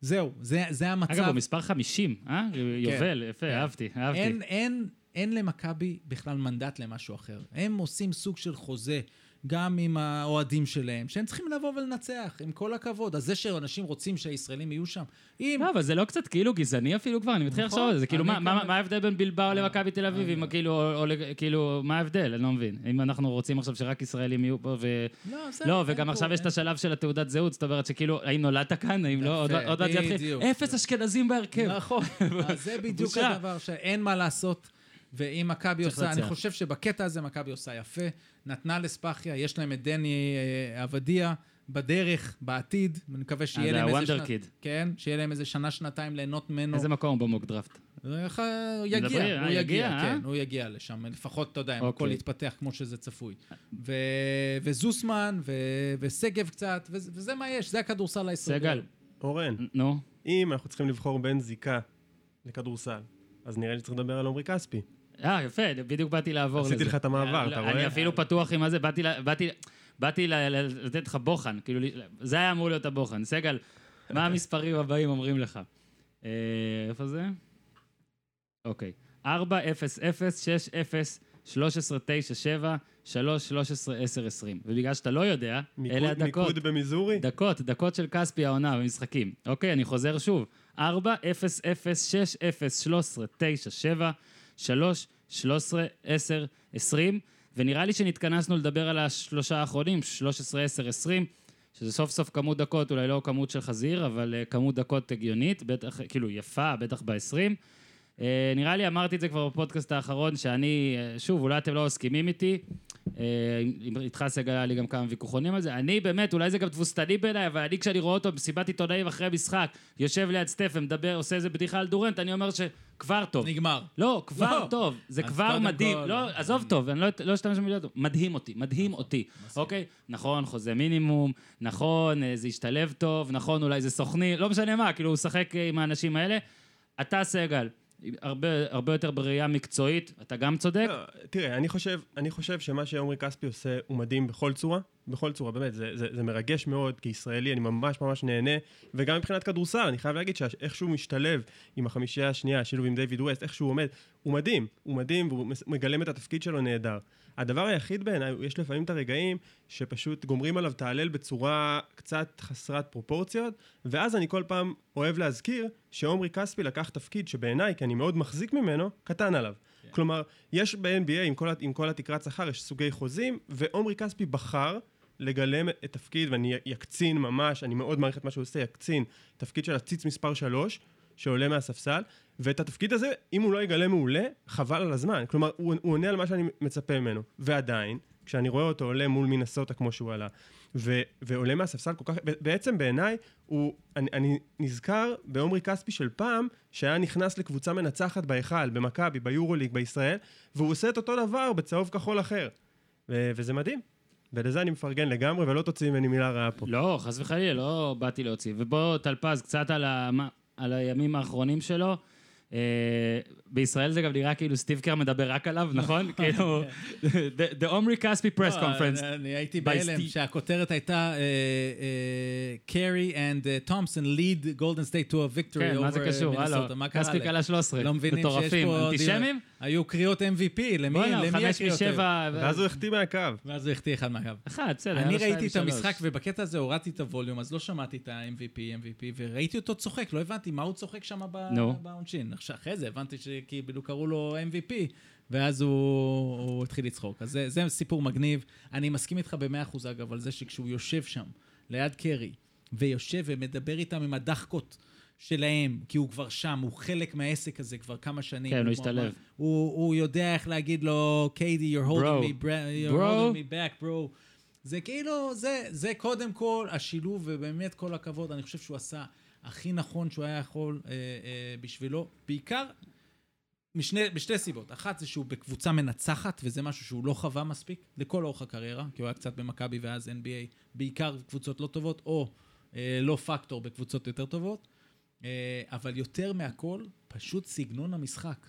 זהו, זה, זה המצב. אגב, הוא מספר 50, אה? יובל, יפה, כן. אהבתי, אהבתי. אין, אין, אין למכבי בכלל מנדט למשהו אחר. הם עושים סוג של חוזה, גם עם האוהדים שלהם, שהם צריכים לבוא ולנצח, עם כל הכבוד. אז זה שאנשים רוצים שהישראלים יהיו שם, אם... לא, אבל זה לא קצת כאילו גזעני אפילו כבר? אני מתחיל נכון. לחשוב על זה. כאילו, אני מה- ההבדל בין בלבאו למכבי תל אביב? אם כאילו, או- או לג- כאילו, מה ההבדל? אני לא מבין. אם אנחנו רוצים עכשיו שרק ישראלים יהיו פה ו... לא, לא, וגם עכשיו יש את השלב של התעודת זהות, זאת אומרת שכאילו, האם נולדת כאן? האם לא? עוד מעט יתחיל. אפס אשכנזים בהרכב. נכון, זה בדיוק. הדבר שאין מה לעשות. ואם מכבי עושה, אני לנצח. חושב שבקטע הזה מכבי עושה יפה. נתנה לספאחיה, יש להם את דני אה, עבדיה בדרך, בעתיד. אני מקווה שיהיה אה, זה להם איזה... הוונדר שנה- קיד. כן, שיהיה להם איזה שנה, שנתיים ליהנות ממנו. איזה מקום במוק דראפט? אה, הוא יגיע, הוא יגיע? כן, הוא יגיע לשם. לפחות, אתה יודע, אם אוקיי. הכל יתפתח כמו שזה צפוי. וזוסמן, ושגב קצת, וזה וזה מה יש, זה הכדורסל הישראלי. סגל, אורן, נו. אם אנחנו צריכים לבחור בין זיקה לכדורסל, אז נראה לי שצריך לדבר על עמרי כספי. אה, יפה, בדיוק באתי לעבור לזה. עשיתי לך את המעבר, אתה רואה? אני אפילו פתוח עם הזה, באתי באתי- באתי לתת לך בוחן, כאילו, זה היה אמור להיות הבוחן. סגל, מה המספרים הבאים אומרים לך? אה, איפה זה? אוקיי. 4, 0, 0, 6, 0, 13, 9, 7, 3, 13, 10, 20. ובגלל שאתה לא יודע, מיקוד- אלה הדקות. מיקוד במיזורי? דקות, דקות של כספי העונה במשחקים. אוקיי, אני חוזר שוב. 4, 0, 0, 6, 0, 13, 9, 7, 3, 13, 10, 20, ונראה לי שנתכנסנו לדבר על השלושה האחרונים, 13, 10, 20, שזה סוף סוף כמות דקות, אולי לא כמות של חזיר, אבל uh, כמות דקות הגיונית, בטח, כאילו יפה, בטח ב-20. Uh, נראה לי אמרתי את זה כבר בפודקאסט האחרון, שאני, uh, שוב, אולי אתם לא מסכימים איתי, uh, איתך סגל היה לי גם כמה ויכוחונים על זה, אני באמת, אולי זה גם תבוסתני בעיניי, אבל אני כשאני רואה אותו במסיבת עיתונאים אחרי משחק, יושב ליד סטף ומדבר, עושה איזה בדיחה על דורנט, אני אומר שכבר טוב. נגמר. לא, כבר לא. טוב, זה כבר מדהים. כל- לא, עזוב טוב, אני לא לא אשתמש במילה טוב. מדהים אותי, מדהים אותי, אוקיי? נכון, חוזה מינימום, נכון, אה, זה השתלב טוב, נכון, אולי זה סוכני, לא משנה מה, כאילו, הוא משחק אה, עם האנשים האלה. אתה סגל, הרבה, הרבה יותר בראייה מקצועית, אתה גם צודק? לא, תראה, אני חושב, אני חושב שמה שעומרי כספי עושה הוא מדהים בכל צורה, בכל צורה, באמת, זה, זה, זה מרגש מאוד, כישראלי, אני ממש ממש נהנה, וגם מבחינת כדורסל, אני חייב להגיד שאיך שהוא משתלב עם החמישייה השנייה, השילוב עם דיוויד ווסט, איך שהוא עומד, הוא מדהים, הוא מדהים, והוא מגלם את התפקיד שלו נהדר. הדבר היחיד בעיניי, יש לפעמים את הרגעים שפשוט גומרים עליו תהלל בצורה קצת חסרת פרופורציות, ואז אני כל פעם אוהב להזכיר שעומרי כספי לקח תפקיד שבעיניי, כי אני מאוד מחזיק ממנו, קטן עליו. Yeah. כן. כלומר, יש ב-NBA, עם כל, עם כל התקרת שכר, יש סוגי חוזים, ועומרי כספי בחר לגלם את תפקיד, ואני יקצין ממש, אני מאוד מעריך את מה שהוא עושה, יקצין, תפקיד של הציץ מספר 3, שעולה מהספסל, ואת התפקיד הזה, אם הוא לא יגלה מעולה, חבל על הזמן. כלומר, הוא, הוא עונה על מה שאני מצפה ממנו. ועדיין, כשאני רואה אותו עולה מול מינסוטה כמו שהוא עלה, ו, ועולה מהספסל כל כך... בעצם בעיניי, הוא... אני, אני נזכר בעומרי כספי של פעם, שהיה נכנס לקבוצה מנצחת בהיכל, במכבי, ביורוליג, בישראל, והוא עושה את אותו דבר בצהוב כחול אחר. ו, וזה מדהים. ולזה אני מפרגן לגמרי, ולא תוציא ממני מילה רעה פה. לא, חס וחלילה, לא באתי להוציא. ובוא, טלפז, קצת על, ה... על הימים האחרונים שלו. אה, בישראל זה גם נראה כאילו סטיב קר מדבר רק עליו, נכון? כאילו, The Omri Caspi Press לא, Conference. אני הייתי בהלם שהכותרת הייתה קרי and תומפסון lead Golden State to a victory over כן, מה זה קשור? הלו, קספי קלה 13. לא מבינים שיש פה... אנטישמים? היו קריאות MVP, למי הקריאות האלה? ואז הוא החטיא מהקו. ואז הוא החטיא אחד מהקו. אחד, בסדר. אני ראיתי את המשחק, ובקטע הזה הורדתי את הווליום, אז לא שמעתי את ה-MVP, MVP, וראיתי אותו צוחק, לא הבנתי מה הוא צוחק שם בעונשין. אחרי זה הבנתי שכאילו קראו לו MVP, ואז הוא, הוא התחיל לצחוק. אז זה, זה סיפור מגניב. אני מסכים איתך במאה אחוז, אגב, על זה שכשהוא יושב שם, ליד קרי, ויושב ומדבר איתם עם הדחקות שלהם, כי הוא כבר שם, הוא חלק מהעסק הזה כבר כמה שנים. כן, הוא השתלב. הוא, הוא יודע איך להגיד לו, קיידי, you're holding me, you're bro. holding me back, bro. זה כאילו, זה, זה קודם כל השילוב, ובאמת כל הכבוד, אני חושב שהוא עשה הכי נכון שהוא היה יכול אה, אה, בשבילו. בעיקר, משני, משתי סיבות. אחת זה שהוא בקבוצה מנצחת, וזה משהו שהוא לא חווה מספיק לכל אורך הקריירה, כי הוא היה קצת במכבי ואז NBA, בעיקר קבוצות לא טובות, או אה, לא פקטור בקבוצות יותר טובות. אה, אבל יותר מהכל, פשוט סגנון המשחק.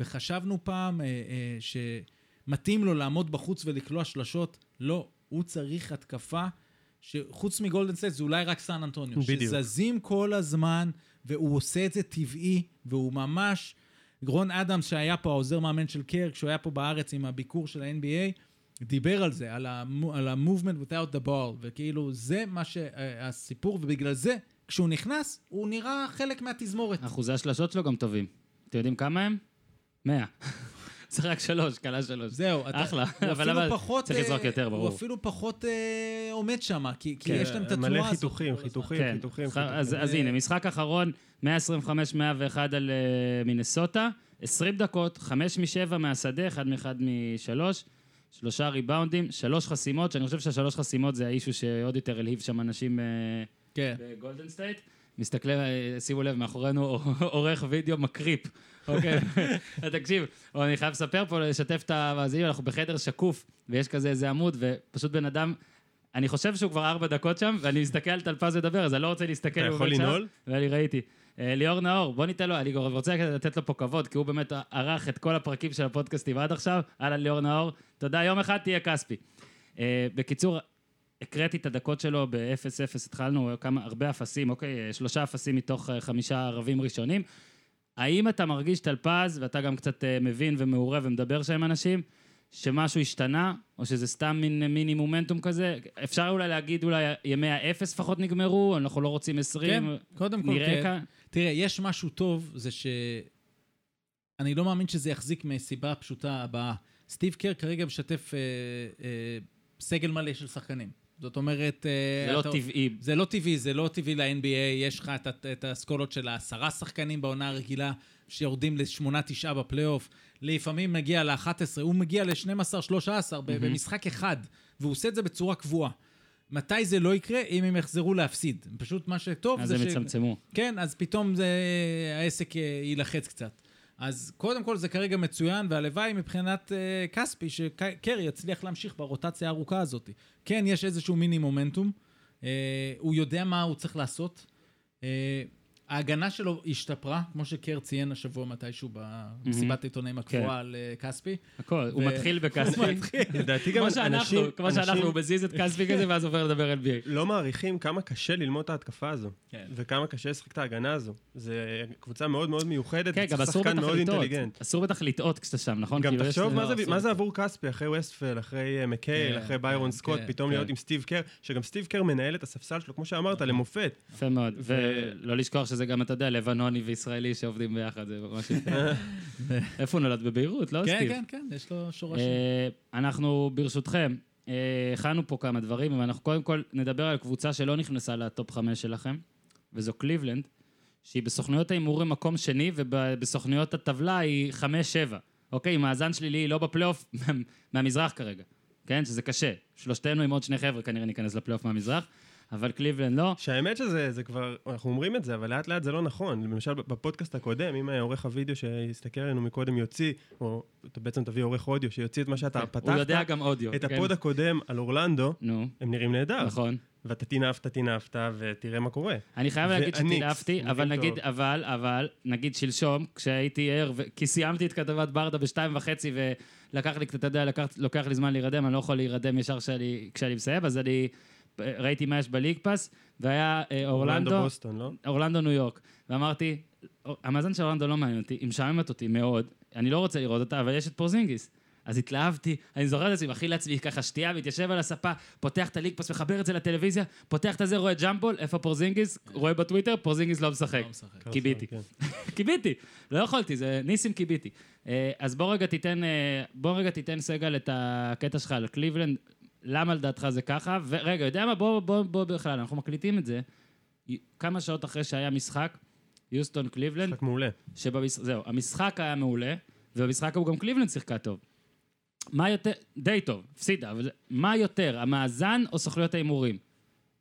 וחשבנו פעם אה, אה, שמתאים לו לעמוד בחוץ ולקלוע שלשות. לא, הוא צריך התקפה שחוץ מגולדן סטייט זה אולי רק סן אנטוניו. בדיוק. שזזים כל הזמן, והוא עושה את זה טבעי, והוא ממש... רון אדמס, שהיה פה העוזר מאמן של קר, כשהוא היה פה בארץ עם הביקור של ה-NBA, דיבר על זה, על ה-movement without the ball, וכאילו זה מה שהסיפור, אה, ובגלל זה, כשהוא נכנס, הוא נראה חלק מהתזמורת. אחוזי השלשות שלו גם טובים. אתם יודעים כמה הם? 100. זרק שלוש, קלע שלוש. זהו, אתה... אחלה. אבל למה צריך לזרוק אה, יותר, ברור. הוא אפילו פחות אה, עומד שם, כי, כן, יש להם את התנועה הזאת. מלא חיתוכים, חיתוכים, כן. חיתוכים. אז, אה, הנה, משחק אחרון, 125-101 על מינסוטה, 20 דקות, 5 מ-7 מהשדה, 1 מ-1 מ-3. שלושה ריבאונדים, שלוש חסימות, שאני חושב שהשלוש חסימות זה ה issue שעוד יותר הלהיב שם אנשים כן. בגולדן סטייט. מסתכלים, שימו לב, מאחורינו עורך וידאו מקריפ אוקיי, תקשיב, אני חייב לספר פה, לשתף את המאזינים, אנחנו בחדר שקוף, ויש כזה איזה עמוד, ופשוט בן אדם, אני חושב שהוא כבר ארבע דקות שם, ואני מסתכל על טלפז לדבר, אז אני לא רוצה להסתכל. אתה יכול לנעול? ואני ראיתי. אה, ליאור נאור, בוא ניתן לו, אני רוצה לתת לו פה כבוד, כי הוא באמת ערך את כל הפרקים של הפודקאסטים עד עכשיו. אהלן ליאור נאור, תודה, יום אחד תהיה כספי. אה, בקיצור, הקראתי את הדקות שלו ב-0-0, התחלנו כמה, הרבה אפסים, אוקיי, שלושה אפסים מתוך אה, חמישה ערבים ראשונים. האם אתה מרגיש טלפז, ואתה גם קצת אה, מבין ומעורה ומדבר שם עם אנשים, שמשהו השתנה, או שזה סתם מין מיני מומנטום כזה? אפשר אולי להגיד, אולי ימי האפס לפחות נגמרו, אנחנו לא רוצים עשרים, כן, קודם כל, כן. כאן. תראה, יש משהו טוב, זה ש... אני לא מאמין שזה יחזיק מסיבה פשוטה הבאה. סטיב קר כרגע משתף אה, אה, סגל מלא של שחקנים. זאת אומרת... אה, זה לא טבעי. זה לא טבעי, זה לא טבעי ל-NBA, יש לך את, את האסכולות של העשרה שחקנים בעונה הרגילה, שיורדים לשמונה, תשעה בפלייאוף. לפעמים מגיע ל-11, הוא מגיע ל-12, 13 mm-hmm. במשחק אחד, והוא עושה את זה בצורה קבועה. מתי זה לא יקרה? אם הם יחזרו להפסיד. פשוט מה שטוב זה ש... אז הם יצמצמו. כן, אז פתאום זה... העסק יילחץ קצת. אז קודם כל זה כרגע מצוין, והלוואי מבחינת uh, כספי, שקרי יצליח להמשיך ברוטציה הארוכה הזאת. כן, יש איזשהו מיני מומנטום, uh, הוא יודע מה הוא צריך לעשות. Uh, ההגנה שלו השתפרה, כמו שקר ציין השבוע מתישהו במסיבת העיתונאים הקבועה על אה, כספי. הכל, הוא ו- מתחיל בכספי. לדעתי גם כמו שאנחנו, אנשים, כמו שאנחנו, הוא מזיז את כספי כזה ואז עובר לדבר NBA. לא מעריכים כמה קשה ללמוד את ההתקפה הזו, כן. וכמה קשה לשחק את ההגנה הזו. זו קבוצה מאוד מאוד מיוחדת, כן, גם אסור שחקן מאוד. אינטליגנט. אסור בטח לטעות כשאתה שם, נכון? גם תחשוב מה זה- זה. עבור כספי, אחרי ווסטפל, אחרי מקייל, כן, אחרי ביירון כן, סקוט, כן, פתאום כן. להיות עם סטיב קר, שגם סטיב קר מנהל את הספסל שלו, כמו שאמרת, למופת. יפה מאוד. ולא לשכוח שזה גם, אתה יודע, לבנוני וישראלי שעובדים ביחד, זה ממש יפה. איפה הוא נולד? בביירות, לא כן, סטיב? כן, כן, יש לו שורשים. אה, אנחנו, ברשותכם, אה, הכנו פה כמה דברים, ואנחנו קודם כל נדבר על קבוצה שלא נכנסה ל top חמש שלכם, וזו קליבלנד, שהיא בסוכנויות ההימורים מקום שני, ובסוכנויות הטבלה היא חמש-שבע. אוקיי, מאזן שלילי, היא לא בפלייאוף מהמזרח כרגע. כן, שזה קשה. שלושתנו עם עוד שני חבר'ה כנראה ניכנס לפלייאוף מהמזרח, אבל קליבלנד לא. שהאמת שזה זה כבר, אנחנו אומרים את זה, אבל לאט לאט זה לא נכון. למשל בפודקאסט הקודם, אם עורך הוידאו שהסתכל עלינו מקודם יוציא, או אתה בעצם תביא עורך אודיו שיוציא את מה שאתה פתחת, הוא יודע גם אודיו. את כן? ה pod הקודם על אורלנדו, הם נראים נהדר. נכון. ואתה טינפת, טינפת, ותראה מה קורה. אני חייב להגיד נראים אבל טוב. נגיד, אבל, אבל, נגיד שלשום, כשהייתי ער, כי סיימתי את כתבת ברדה בשתיים וחצי, ולקח לי, אתה יודע, לוקח לי זמן להירדם, אני לא יכול להירדם ישר כשאני, כשאני מסיים, אז אני ראיתי מה יש ב League Pass, והיה אה, אורלנדו, בוסטון, לא? אורלנדו ניו יורק, ואמרתי, המאזן של אורלנדו לא מעניין אותי, היא משעממת אותי מאוד, אני לא רוצה לראות אותה, אבל יש את פורזינגיס. אז התלהבתי, אני זוכר את עצמי, מכין לעצמי ככה שתייה, מתיישב על הספה, פותח את ה League Pass, מחבר את זה לטלוויזיה, פותח את הזה, רואה jump ball, איפה פורזינגיס? רואה בטוויטר, פורזינגיס לא משחק. לא משחק. קיביתי. כן. קיביתי, לא יכולתי, זה ניסים קיביתי. אה, אז בוא רגע תיתן, אה, בוא רגע תיתן סגל את הקטע שלך על קליבלנד, למה לדעתך זה ככה, ורגע, יודע מה, בוא, בוא, בוא בכלל, אנחנו מקליטים את זה, כמה שעות אחרי שהיה משחק, יוסטון קליבלנד, משחק מעולה. שבמשחק, זהו, המשחק היה מעולה, ובמשחק ההוא גם קליבלנד שיחקה טוב. מה יותר, די טוב, הפסידה, אבל מה יותר, המאזן או סוכנויות ההימורים?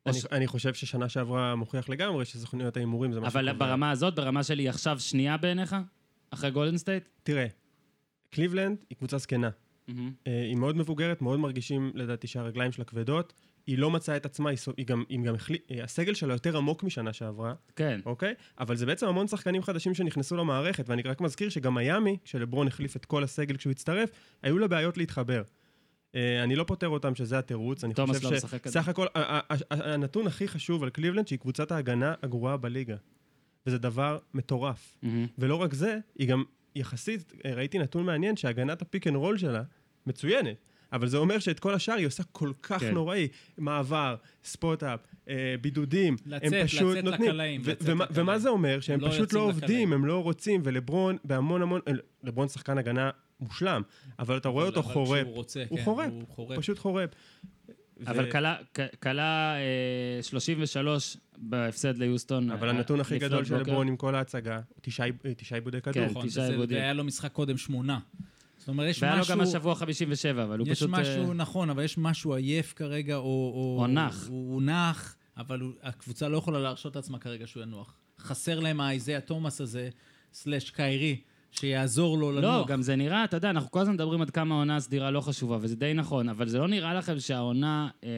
אני- ש- אני חושב ששנה שעברה מוכיח לגמרי שסוכנויות ההימורים זה מה אבל שקובע. ברמה הזאת, ברמה שלי עכשיו שנייה בעיניך? אחרי גולדן סטייט? תראה, קליבלנד היא קבוצה זקנה. אה, היא מאוד מבוגרת, מאוד מרגישים לדעתי שהרגליים שלה כבדות. היא לא מצאה את עצמה, היא גם, היא גם החליט, הסגל שלה יותר עמוק משנה שעברה, כן. אוקיי? אבל זה בעצם המון שחקנים חדשים שנכנסו למערכת, ואני רק מזכיר שגם מיאמי, כשלברון החליף את כל הסגל כשהוא הצטרף, היו לה בעיות להתחבר. אה, אני לא פוטר אותם שזה התירוץ, אני חושב לא שסך הכל, הנתון הכי חשוב על קליבלנד, שהיא קבוצת ההגנה הגרועה בליגה. וזה דבר מטורף. מהמם. ולא רק זה, היא גם יחסית, אה, ראיתי נתון מעניין שהגנת ה pick and roll שלה מצוינת. אבל זה אומר שאת כל השאר היא עושה כל כך כן. נוראי. מעבר, spot-up, אה, בידודים. לצאת, הם פשוט לצאת נותנים. לקלעים, ו- לצאת ומה- לקלעים. ומה זה אומר? שהם לא פשוט לא עובדים, לקלעים. הם לא רוצים, ולברון בהמון המון... אה, לברון שחקן הגנה מושלם, אבל אתה רואה אבל- אותו אבל חורב. כשהוא רוצה, הוא כן, חורב. הוא חורב. פשוט חורב. אבל כלה- כ- כלה אה, 33 בהפסד ליוסטון. אבל אה, הנתון הכי גדול של. לברון עם כל ההצגה, תשעה עיב- תשעה עיבודי כדור. כן. תשעה עיבודים. והיה לו משחק קודם שמונה. זאת אומרת, יש והיה לו משהו... גם השבוע 57, אבל הוא יש פשוט... אה, משהו, נכון, אבל יש משהו עייף כרגע, או... או, או נח. הוא, הוא נח, אבל הוא, הקבוצה לא יכולה להרשות לעצמה כרגע שהוא ינוח. חסר להם האיזיה תומאס הזה, slash קיירי, שיעזור לו לנוח. לא, גם זה נראה, אתה יודע, אנחנו כל הזמן מדברים עד כמה העונה הסדירה לא חשובה, וזה די נכון, אבל זה לא נראה לכם שהעונה, אה,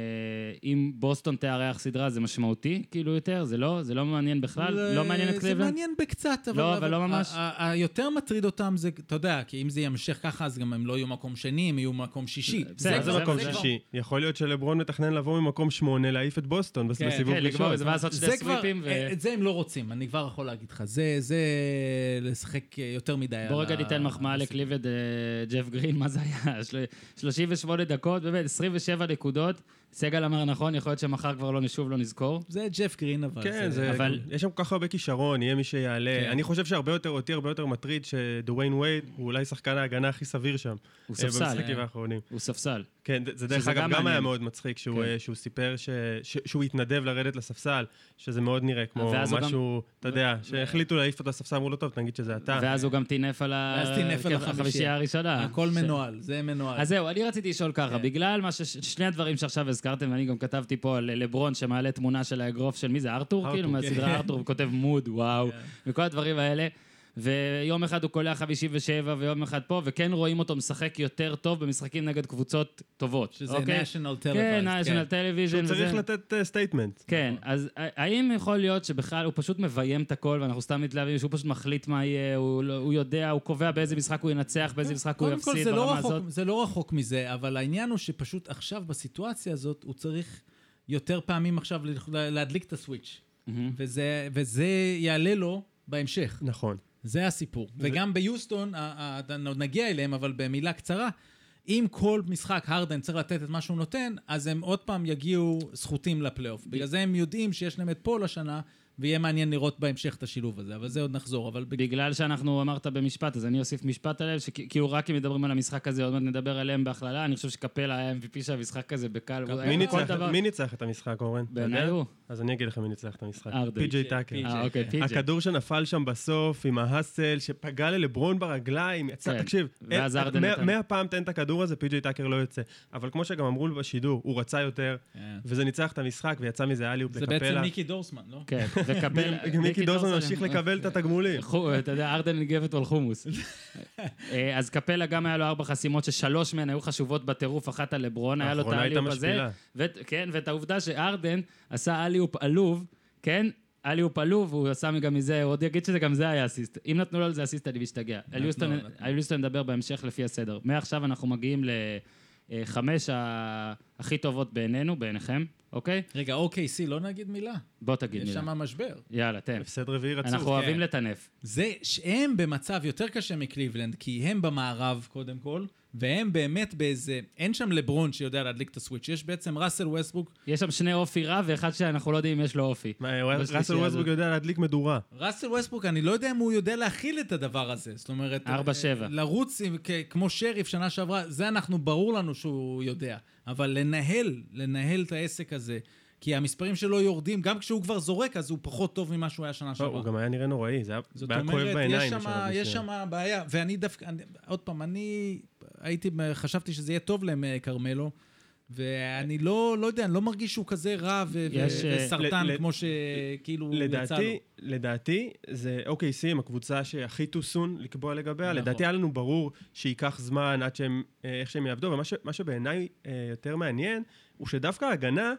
אם בוסטון תארח סדרה, זה משמעותי, כאילו יותר? זה לא? זה לא מעניין בכלל? זה- לא מעניין את זה קליבלנד? מעניין בקצת, אבל... לא, אבל לא ממש. היותר מטריד אותם זה, אתה יודע, כי אם זה יימשך ככה, אז גם הם לא יהיו מקום שני, הם יהיו מקום שישי. בסדר, זה זה- מקום זה- שישי? יכול להיות שלברון מתכנן לבוא ממקום שמונה, להעיף את בוסטון כן, בסיבוב כן, לגמור ראשון. זה זה כבר, סוויפים ו... את זה הם לא רוצים, אני כבר יכול להגיד לך. זה, זה לשחק יותר מדי. בוא רגע ניתן מחמאה על לקליבלנד, אה, ג'ף גרין, מה זה היה? של- 38 דקות, באמת, 27 נקודות. סגל אמר נכון, יכול להיות שמחר כבר לא נשוב, לא נזכור. זה ג'ף גרין, אבל... כן, זה, אבל- יש שם כל כך הרבה כישרון, יהיה מי שיעלה. כן. אני חושב שהרבה יותר, אותי הרבה יותר מטריד שדוויין וייד הוא אולי שחקן ההגנה הכי סביר שם. הוא אה, ספסל, במשחקים אה. האחרונים. הוא ספסל. כן, זה- זה דרך אגב גם גם היה. מאוד מצחיק, שהוא כן. אה, שהוא סיפר ש- ש- שהוא התנדב לרדת לספסל, שזה מאוד נראה כמו הוא גם- משהו, אתה יודע, שהחליטו להעיף אותו לספסל, אמרו לו, טוב, תגיד שזה אתה. ואז הוא גם טינף על כן, החמישייה. הראשונה. הכל מנוהל, זה מנוהל. אז זהו, אני רציתי לשאול ככה, כן. בגלל. שני הדברים שעכשיו הזכרתם, ואני גם כתבתי פה על לברון שמעלה תמונה של האגרוף של מי זה, ארתור? כאילו, כן. מהסדרה ארתור, וכותב mood, וואו, כן. וכל הדברים האלה. ויום אחד הוא קולע 57 ויום אחד פה, וכן רואים אותו משחק יותר טוב במשחקים נגד קבוצות טובות. שזה אוקיי? national כן, televised, national television. שהוא צריך וזה- לתת statement. כן, אז האם יכול להיות שבכלל הוא פשוט מביים את הכל ואנחנו סתם מתלהבים שהוא פשוט מחליט מה יהיה, הוא, לא- הוא יודע, הוא קובע באיזה משחק הוא ינצח, באיזה משחק הוא יפסיד זה לא, ברמה רחוק, הזאת? זה לא רחוק מזה, אבל העניין הוא שפשוט עכשיו, בסיטואציה הזאת, הוא צריך יותר פעמים עכשיו לה- להדליק את הסוויץ'. מהמם. וזה, וזה יעלה לו בהמשך. נכון. זה הסיפור. וגם ביוסטון, עוד נגיע אליהם, אבל במילה קצרה, אם כל משחק הרדן צריך לתת את מה שהוא נותן, אז הם עוד פעם יגיעו זכותים לפלייאוף. בגלל זה הם יודעים שיש להם את פול השנה, ויהיה מעניין לראות בהמשך את השילוב הזה, אבל זה עוד נחזור. אבל בג- בגלל שאנחנו אמרת במשפט, אז אני אוסיף משפט עליהם, שכאילו רק אם מדברים על המשחק הזה, עוד מעט נדבר עליהם בהכללה, אני חושב שקפלה היה MVP של המשחק הזה בקל. מי כל ניצח- דבר- מי ניצח את המשחק, אורן? בעיניי? הוא. אז אני אגיד לך מי ניצח את המשחק. פי.ג'יי טאקר. אה, אוקיי, פי.ג'יי. הכדור שנפל שם בסוף עם ההאסל, שפגע ללברון ברגליים, יצא, כן. תקשיב, ארדן מאה- פעם תן את הכדור הזה, פי.ג'יי טאקר לא יוצא. אבל כמו שגם אמרו בשידור, הוא רצה יותר, כן. וזה ניצח את המשחק ויצא מזה אליופ זה לקפלה. בעצם מיקי דורסמן, לא? כן, וקפלה... מיקי דורסון ממשיך לקבל את התגמולים. אתה יודע, ארדן ניגב אתמול חומוס. אה, אז קפלה גם היה לו ארבע חסימות, ששלוש מהן היו חשובות בטירוף, אחת על לברון, היה לו את האליופ הזה. כן, ואת העובדה שארדן עשה אליופ עלוב, כן? אליופ עלוב, הוא עשה גם מזה, הוא עוד יגיד שזה גם זה היה אסיסט. אם נתנו לו על זה אסיסט, אני משתגע. על יוסטון-. על נדבר בהמשך לפי הסדר. מעכשיו אנחנו מגיעים לחמש הכי טובות בעינינו, בעיניכם, אוקיי? רגע, OKC, לא נגיד מילה. בוא תגיד יש מילה. שם משבר. יאללה, תן. הפסד רביעי רצוף. אנחנו אוהבים כן. לטנף. זה שהם במצב יותר קשה מקליבלנד, כי הם במערב קודם כל, והם באמת באיזה... אין שם לברון שיודע להדליק את ה switch, יש בעצם ראסל ווסטבוק. יש שם שני אופי רע ואחד שאנחנו לא יודעים אם יש לו אופי. ראסל ווסטבוק הזאת. יודע להדליק מדורה. ראסל ווסטבוק, אני לא יודע אם הוא יודע להכיל את הדבר הזה. זאת אומרת... ארבע, אה, שבע. לרוץ כמו שריף שנה שעברה, זה אנחנו, ברור לנו שהוא יודע. אבל לנהל, לנהל את העסק הזה, כי המספרים שלו יורדים, גם כשהוא כבר זורק, אז הוא פחות טוב ממה שהוא היה שנה לא, שעברה. הוא גם היה נראה נוראי, זה היה זאת כואב אומרת, בעיניים. יש שם, בשלב יש. שם בעיה, ואני דווקא, אני, עוד פעם, אני הייתי, חשבתי שזה יהיה טוב להם, אה, כרמלו, ואני לא, לא יודע, אני לא מרגיש שהוא כזה רע ו- יש, אה, וסרטן, ל- כמו שכאילו יצא לו. לדעתי, לדעתי, זה OKC הם הקבוצה שהכי too soon לקבוע לגביה. נכון. לדעתי היה לנו ברור שייקח זמן עד שהם, אה, איך שהם יעבדו, ומה ש- מה שבעיניי יותר מעניין, הוא שדווקא ההגנה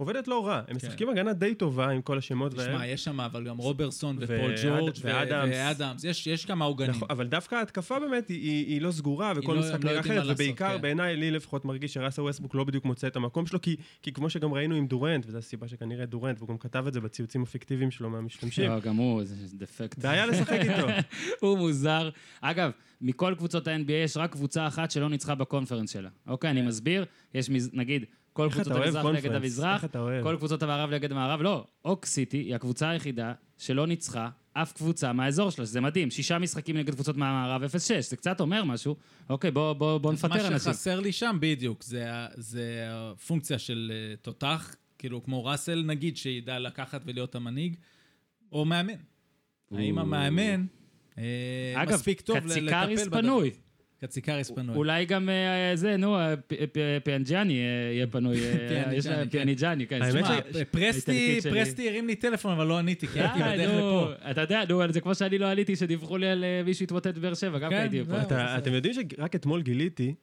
עובדת לא רע. הם משחקים הגנה די טובה עם כל השמות תשמע, והם. יש שם אבל גם רוברסון ופול ג'ורג' ו- ואדמס. ואדמס, יש, יש כמה עוגנים. נכון, אבל דווקא ההתקפה באמת היא, היא, היא לא סגורה, וכל לא- משחק לא נראה יודעים אחרת, ובעיקר כן. בעיניי, לי לפחות מרגיש שראסל ווסטבוק לא בדיוק מוצא את המקום שלו, כי, כי כמו שגם ראינו עם דורנט, וזו הסיבה שכנראה דורנט, והוא גם כתב את זה בציוצים הפיקטיביים שלו מהמשתמשים, לא, גם הוא, זה דפקט. בעיה לשחק איתו. הוא מוזר. אגב, מכל קבוצות ה-NBA יש רק קבוצה אחת שלא ניצחה ב conference שלה. אוקיי, אני מסביר, יש נגיד, כל קבוצות המזרח נגד conference? המזרח? כל קבוצות המערב נגד המערב, לא, אוק סיטי היא הקבוצה היחידה שלא ניצחה אף קבוצה מהאזור שלה, שזה מדהים, שישה משחקים נגד קבוצות מהמערב 0-6, זה קצת אומר משהו. אוקיי, בוא, בוא, בוא נפטר מה אנשים. שחסר לי שם בדיוק, זה, זה הפונקציה של אה, תותח, כאילו כמו ראסל נגיד, שידע לקחת ולהיות המנהיג, או מאמן. האם. המאמן אה, אגב, מספיק טוב לטפל קציקריס בדבר. פנוי. קציקריס פנוי. אולי גם אה, זה, נו, אה, פ- פיאנג'אני אה, יהיה פנוי. אה, פיאניג'אני, כן. כן. האמת ש- תשמע, פרסטי, הרים לי טלפון, אבל לא עניתי, כי הייתי בדרך לפה. אתה יודע, נו, זה כמו שאני לא עליתי, שדיווחו לי על אה, מישהו התמוטט בבאר שבע, גם כן, הייתי פה. אתם יודעים שרק אתמול גיליתי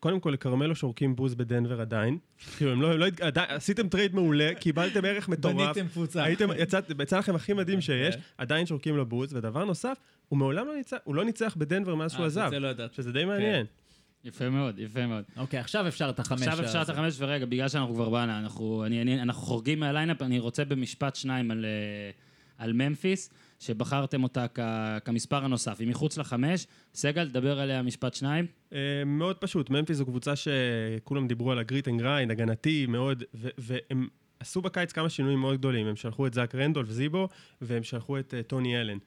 שקודם כל לכרמלו שורקים בוז בדנבר עדיין. כאילו, הם לא, הם לא, עדיין- עשיתם trade מעולה, קיבלתם ערך מטורף. בניתם קבוצה. הייתם, יצאת, יצא לכם הכי מדהים שיש, כן. עדיין שורקים לו בוז, ודבר נוסף, הוא מעולם לא ניצח, הוא לא ניצח בדנבר מאז שהוא אה, עזב, את זה לא. שזה די מעניין. יפה מאוד, יפה מאוד. אוקיי, עכשיו אפשר את החמש. עכשיו אפשר את. החמש, ורגע, בגלל שאנחנו כבר באנה, אנחנו, אני, אני, אנחנו חורגים מה lineup, אני רוצה במשפט שניים על, אה, על ממפיס, שבחרתם אותה כ, כמספר הנוסף. היא מחוץ לחמש, סגל, דבר עליה משפט שניים. אה, מאוד פשוט, ממפיס זו קבוצה שכולם דיברו על ה grit and grind, הגנתי מאוד, ו- והם עשו בקיץ כמה שינויים מאוד גדולים. הם שלחו את זאק רנדולף זיבו, והם שלחו את אה, טוני אלן.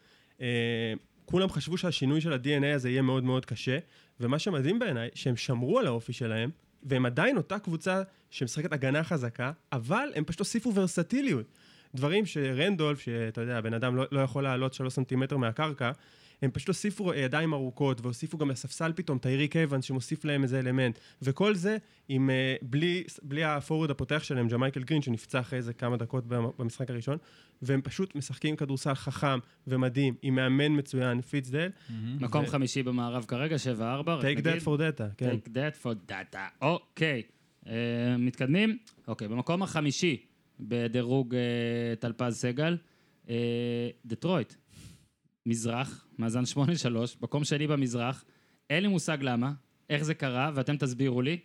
אה, כולם חשבו שהשינוי של ה-DNA הזה יהיה מאוד מאוד קשה, ומה שמדהים בעיניי, שהם שמרו על האופי שלהם, והם עדיין אותה קבוצה שמשחקת הגנה חזקה, אבל הם פשוט הוסיפו ורסטיליות. דברים שרנדולף, שאתה יודע, הבן אדם לא, לא יכול לעלות שלוש סנטימטר מהקרקע, הם פשוט הוסיפו ידיים ארוכות, והוסיפו גם לספסל פתאום את טייריק אבנס שמוסיף להם איזה אלמנט. וכל זה עם, אה, בלי, בלי ה forward הפותח שלהם, ג'מייקל גרין, שנפצע אחרי איזה כמה דקות במשחק הראשון, והם פשוט משחקים כדורסל חכם ומדהים, עם מאמן מצוין, פיטסדל. מקום חמישי במערב כרגע, 7-4, רק Take נגיד. that for data, כן. Take that for data. אוקיי. אה, מתקדמים? אוקיי, במקום החמישי בדירוג אה, טלפז סגל, אה, דטרויט. מזרח, מאזן 8-3, מקום שני במזרח. אין לי מושג למה, איך זה קרה, ואתם תסבירו לי.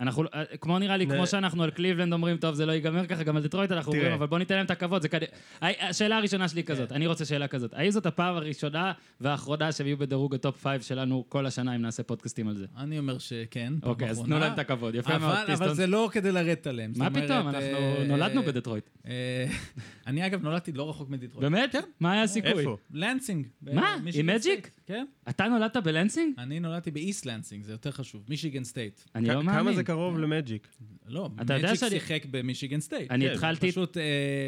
אנחנו, אה, כמו נראה לי, כמו שאנחנו על קליבלנד אומרים, טוב, זה לא ייגמר ככה, גם על דטרויט אנחנו. אומרים, אבל בוא ניתן להם את הכבוד, זה כדי... השאלה הראשונה שלי היא כן. כזאת, אני רוצה שאלה כזאת. האם זאת הפעם הראשונה והאחרונה שהם יהיו בדירוג ה top 5 שלנו כל השנה, אם נעשה פודקאסטים על זה? אני אומר שכן, אוקיי, אז. תנו להם את הכבוד, יפה מאוד, אבל. זה לא כדי לרדת עליהם. מה פתאום, אנחנו אה, נולדנו בדטרויט. אה, אני אגב נולדתי לא רחוק מדטרויט. באמת? מה היה הסיכוי? איפה? לנסינג. מה? עם מג'יק? כן. אתה נולדת בלנסינג? אני נולדתי באיסט לנסינג, זה יותר חשוב. מישיגן סטייט. אני לא מאמין. זה קרוב למג'יק? לא, מג'יק שיחק במישיגן סטייט. אני כן, התחלתי... פשוט אה,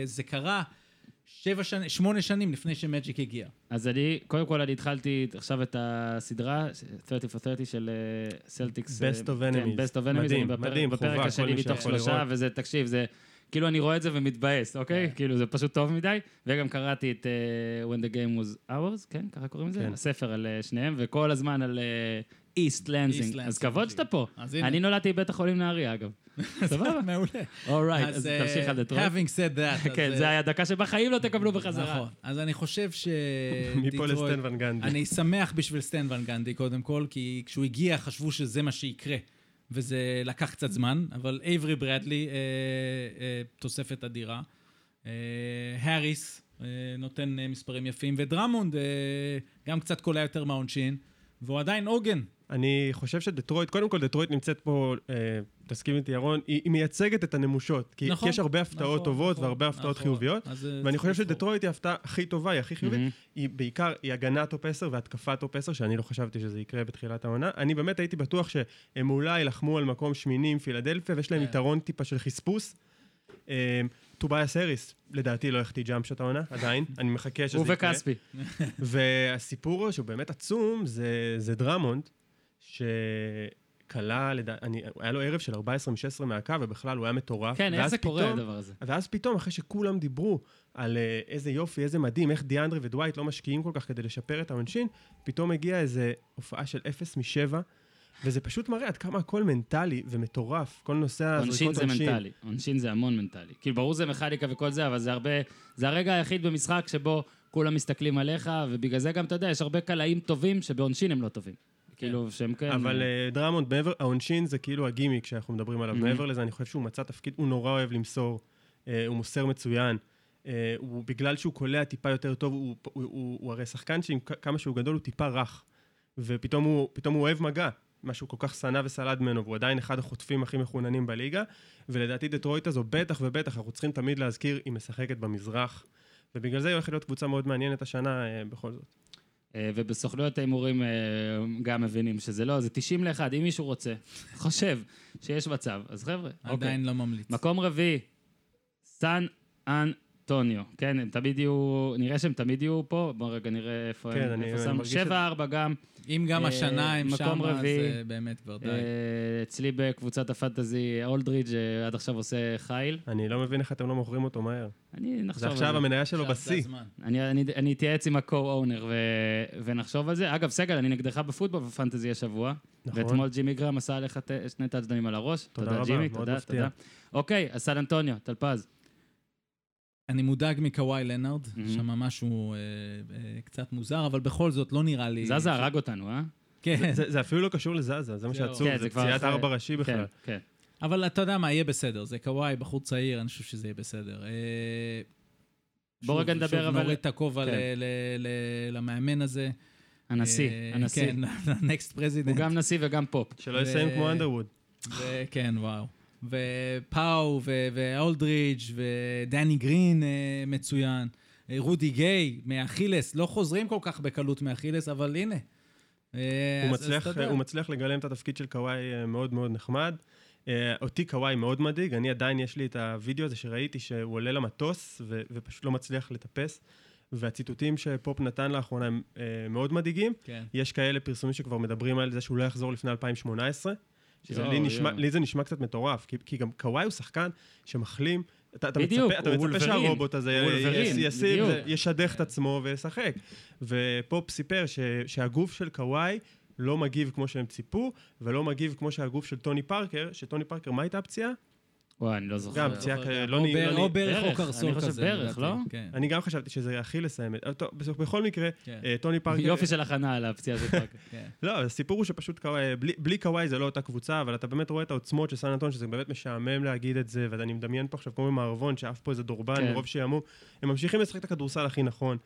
זה קרה שבע שנים, שמונה שנים לפני שמג'יק הגיע. אז אני, קודם כל אני התחלתי עכשיו את הסדרה, 30 for 30 של סלטיקס. Best of Enemies. Best of Enemies, מדהים, מדהים, בפרק השני מתוך שלושה. וזה, תקשיב, זה, כאילו אני רואה את זה ומתבאס, אוקיי? כן. כאילו זה פשוט טוב מדי, וגם קראתי את אה, When the Game was Ours, כן? ככה קוראים לזה? כן. הספר על אה, שניהם, וכל הזמן על איסט לנסינג. אז כבוד. שאתה פה. אני נולדתי בבית החולים נהריה, אגב. סבבה? מעולה. אורייט, אז אה, תמשיך על דטרויט. having said that. כן, זה אה, היה דקה שבחיים לא תקבלו בחזרה. נכון. אז אני חושב ש... מפה לסטן ון גנדי. אני שמח בשביל סטן ון גנדי, קודם כל, כי כשהוא הגיע חשבו שזה מה שיקרה, וזה לקח קצת זמן, אבל אייברי ברדלי, אה, אה, תוספת אדירה. האריס נותן מספרים יפים, ודרמונד גם קצת קולע יותר מהעונשין, והוא עדיין עוגן. אני חושב שדטרויט, קודם כל דטרויט נמצאת פה, אה, תסכים איתי ירון, היא, היא מייצגת את הנמושות. כי, נכון, כי יש הרבה הפתעות נכון, טובות נכון, והרבה הפתעות נכון. חיוביות. אה, ואני חושב לבחור. שדטרויט היא ההפתעה הכי טובה, היא הכי חיובית. מהמם. היא בעיקר, היא הגנה top 10 והתקפה top 10, שאני לא חשבתי שזה יקרה בתחילת העונה. אני באמת הייתי בטוח שהם אולי יילחמו על מקום שמיני עם פילדלפיה, ויש להם כן. יתרון טיפה של חספוס. אה, טובייס האריס, לדעתי לא החטיא jump shot העונה, עדיין. אני מחכה שזה הוא יקרה. וכספי. והסיפור שהוא באמת עצום, זה, זה דרמונד, שקלע, לדע... אני, היה לו ערב של 14 מ-16 מהקו, ובכלל הוא היה מטורף. כן, איך זה קורה פתאום- הדבר הזה? ואז פתאום, אחרי שכולם דיברו על אה, איזה יופי, איזה מדהים, איך דיאנדרי ודווייט לא משקיעים כל כך כדי לשפר את העונשין, פתאום הגיעה איזו הופעה של 0 מ-7, וזה פשוט מראה עד כמה הכל מנטלי ומטורף, כל נושא עונשין הזריקות זה עונשין. מנטלי, עונשין זה המון מנטלי. כאילו, ברור זה מכניקה וכל זה, אבל זה הרבה... זה הרגע היחיד במשחק שבו כולם מסתכלים עליך, ובגלל זה גם, אתה יודע, יש הרבה קלעים טובים שבעונשין הם לא טובים. כאילו, שהם כן... אבל אה, דרמונד, מעבר, העונשין זה כאילו הגימיק שאנחנו מדברים עליו. מעבר לזה, אני חושב שהוא מצא תפקיד, הוא נורא אוהב למסור, אה, הוא מוסר מצוין. אה, הוא, בגלל שהוא קולע טיפה יותר טוב, הוא, הוא, הוא, הוא הרי שחקן שעם כמה שהוא גדול הוא טיפה רך. ופתאום הוא, פתאום הוא אוהב מגע, מה שהוא כל כך שנא וסלד ממנו, והוא עדיין אחד החוטפים הכי מחוננים בליגה. ולדעתי דטרויט הזו, בטח ובטח, אנחנו צריכים תמיד להזכיר, היא משחקת במזרח. ובגלל זה היא הולכת להיות קבוצה מאוד מעניינת השנה, אה, בכל זאת. אה, ובסוכנויות ההימורים אה, גם מבינים שזה לא, זה 90 ל-1, אם מישהו רוצה, חושב שיש מצב, אז חבר'ה, אוקיי. עדיין לא ממליץ. מקום רביעי, סן אנטוניו. כן, הם תמיד יהיו, נראה שהם תמיד יהיו פה, בואו רגע נראה איפה כן, הם. אני- איפה שם. מרגיש את- 7-4 גם. אם גם אה, השנה הם שם, אז. אה, באמת כבר די. אה, אצלי בקבוצת הפנטזי, אולדרידג' אה, עד עכשיו עושה חייל. אני לא מבין איך אתם לא מוכרים אותו מהר. אני נחשוב זה על עכשיו זה. המניה שלו עכשיו בשיא. אני, אני, אני אתייעץ עם ה-co-owner ו, ונחשוב על זה. אגב, סגל, אני נגדך בפוטבול בפנטזי השבוע. נכון. ואתמול ג'ימי גרם עשה עליך שני טאצ'דנים על הראש. תודה תודה, רבה, ג'ימי, מאוד תודה, מפתיע. תודה. אוקיי, אז סן אנטוניו, טלפז. אני מודאג מקוואי לנארד. שם משהו אה, אה, קצת מוזר, אבל בכל זאת לא נראה לי... זזה הרג אותנו, אה? כן, זה, אפילו לא קשור לזזה, זה מה. שעצוב, כן, זה כבר פציעת ארבע ראשי בכלל. כן, כן. אבל אתה יודע מה, יהיה בסדר. זה קוואי, בחור צעיר, אני חושב שזה יהיה בסדר. אה, בוא רגע נדבר, שוב אבל- נוריד את הכובע כן. למאמן הזה. הנשיא, הנשיא. כן, ה next president. הוא גם נשיא וגם פופ. שלא יסיים כמו אנדרווד. כן, וואו. ופאו, ואולדריץ', ודני גרין אה, מצוין. אה, רודי גיי מאכילס, לא חוזרים כל כך בקלות מאכילס, אבל הנה. אה, הוא אז- אז מצליח- יודע. הוא מצליח לגלם את התפקיד של קוואי מאוד מאוד נחמד. אותי קוואי מאוד מדאיג, אני עדיין, יש לי את הוידאו הזה שראיתי שהוא עולה למטוס ו- ופשוט לא מצליח לטפס, והציטוטים שפופ נתן לאחרונה הם מאוד מדאיגים. כן. יש כאלה פרסומים שכבר מדברים על זה שהוא לא יחזור לפני 2018, שזה יואו, לי, נשמע. לי זה נשמע קצת מטורף, כי, כי גם קוואי הוא שחקן שמחלים, אתה, אתה בדיוק, מצפה, אתה מצפה. שהרובוט הזה וולברין, ישים. וישדך את עצמו וישחק. ופופ סיפר ש, שהגוף של קוואי לא מגיב כמו שהם ציפו, ולא מגיב כמו שהגוף של טוני פרקר, שטוני פרקר, מה הייתה הפציעה? וואי, אני לא זוכר. גם פציעה כאלה, לא או נהי- בר- לא או ברך ברך, או קרסול אני חושב כזה. ברך. לא? כן. אני גם חשבתי שזה אכילס האמת. טוב, בכל מקרה, כן. אה, טוני פרקר... יופי של הכנה על הפציעה פארקר. כן. לא, הסיפור הוא שפשוט קוואי, בלי, בלי קוואי זה לא אותה קבוצה, אבל אתה באמת רואה את העוצמות של סן אנטון, שזה באמת משעמם להגיד את זה, ואני מדמיין פה עכשיו כמו במערבון, שעף פה איזה דורבן, כן. מרוב שעמום. הם ממשיכים לשחק את הכדורסל הכי נכון.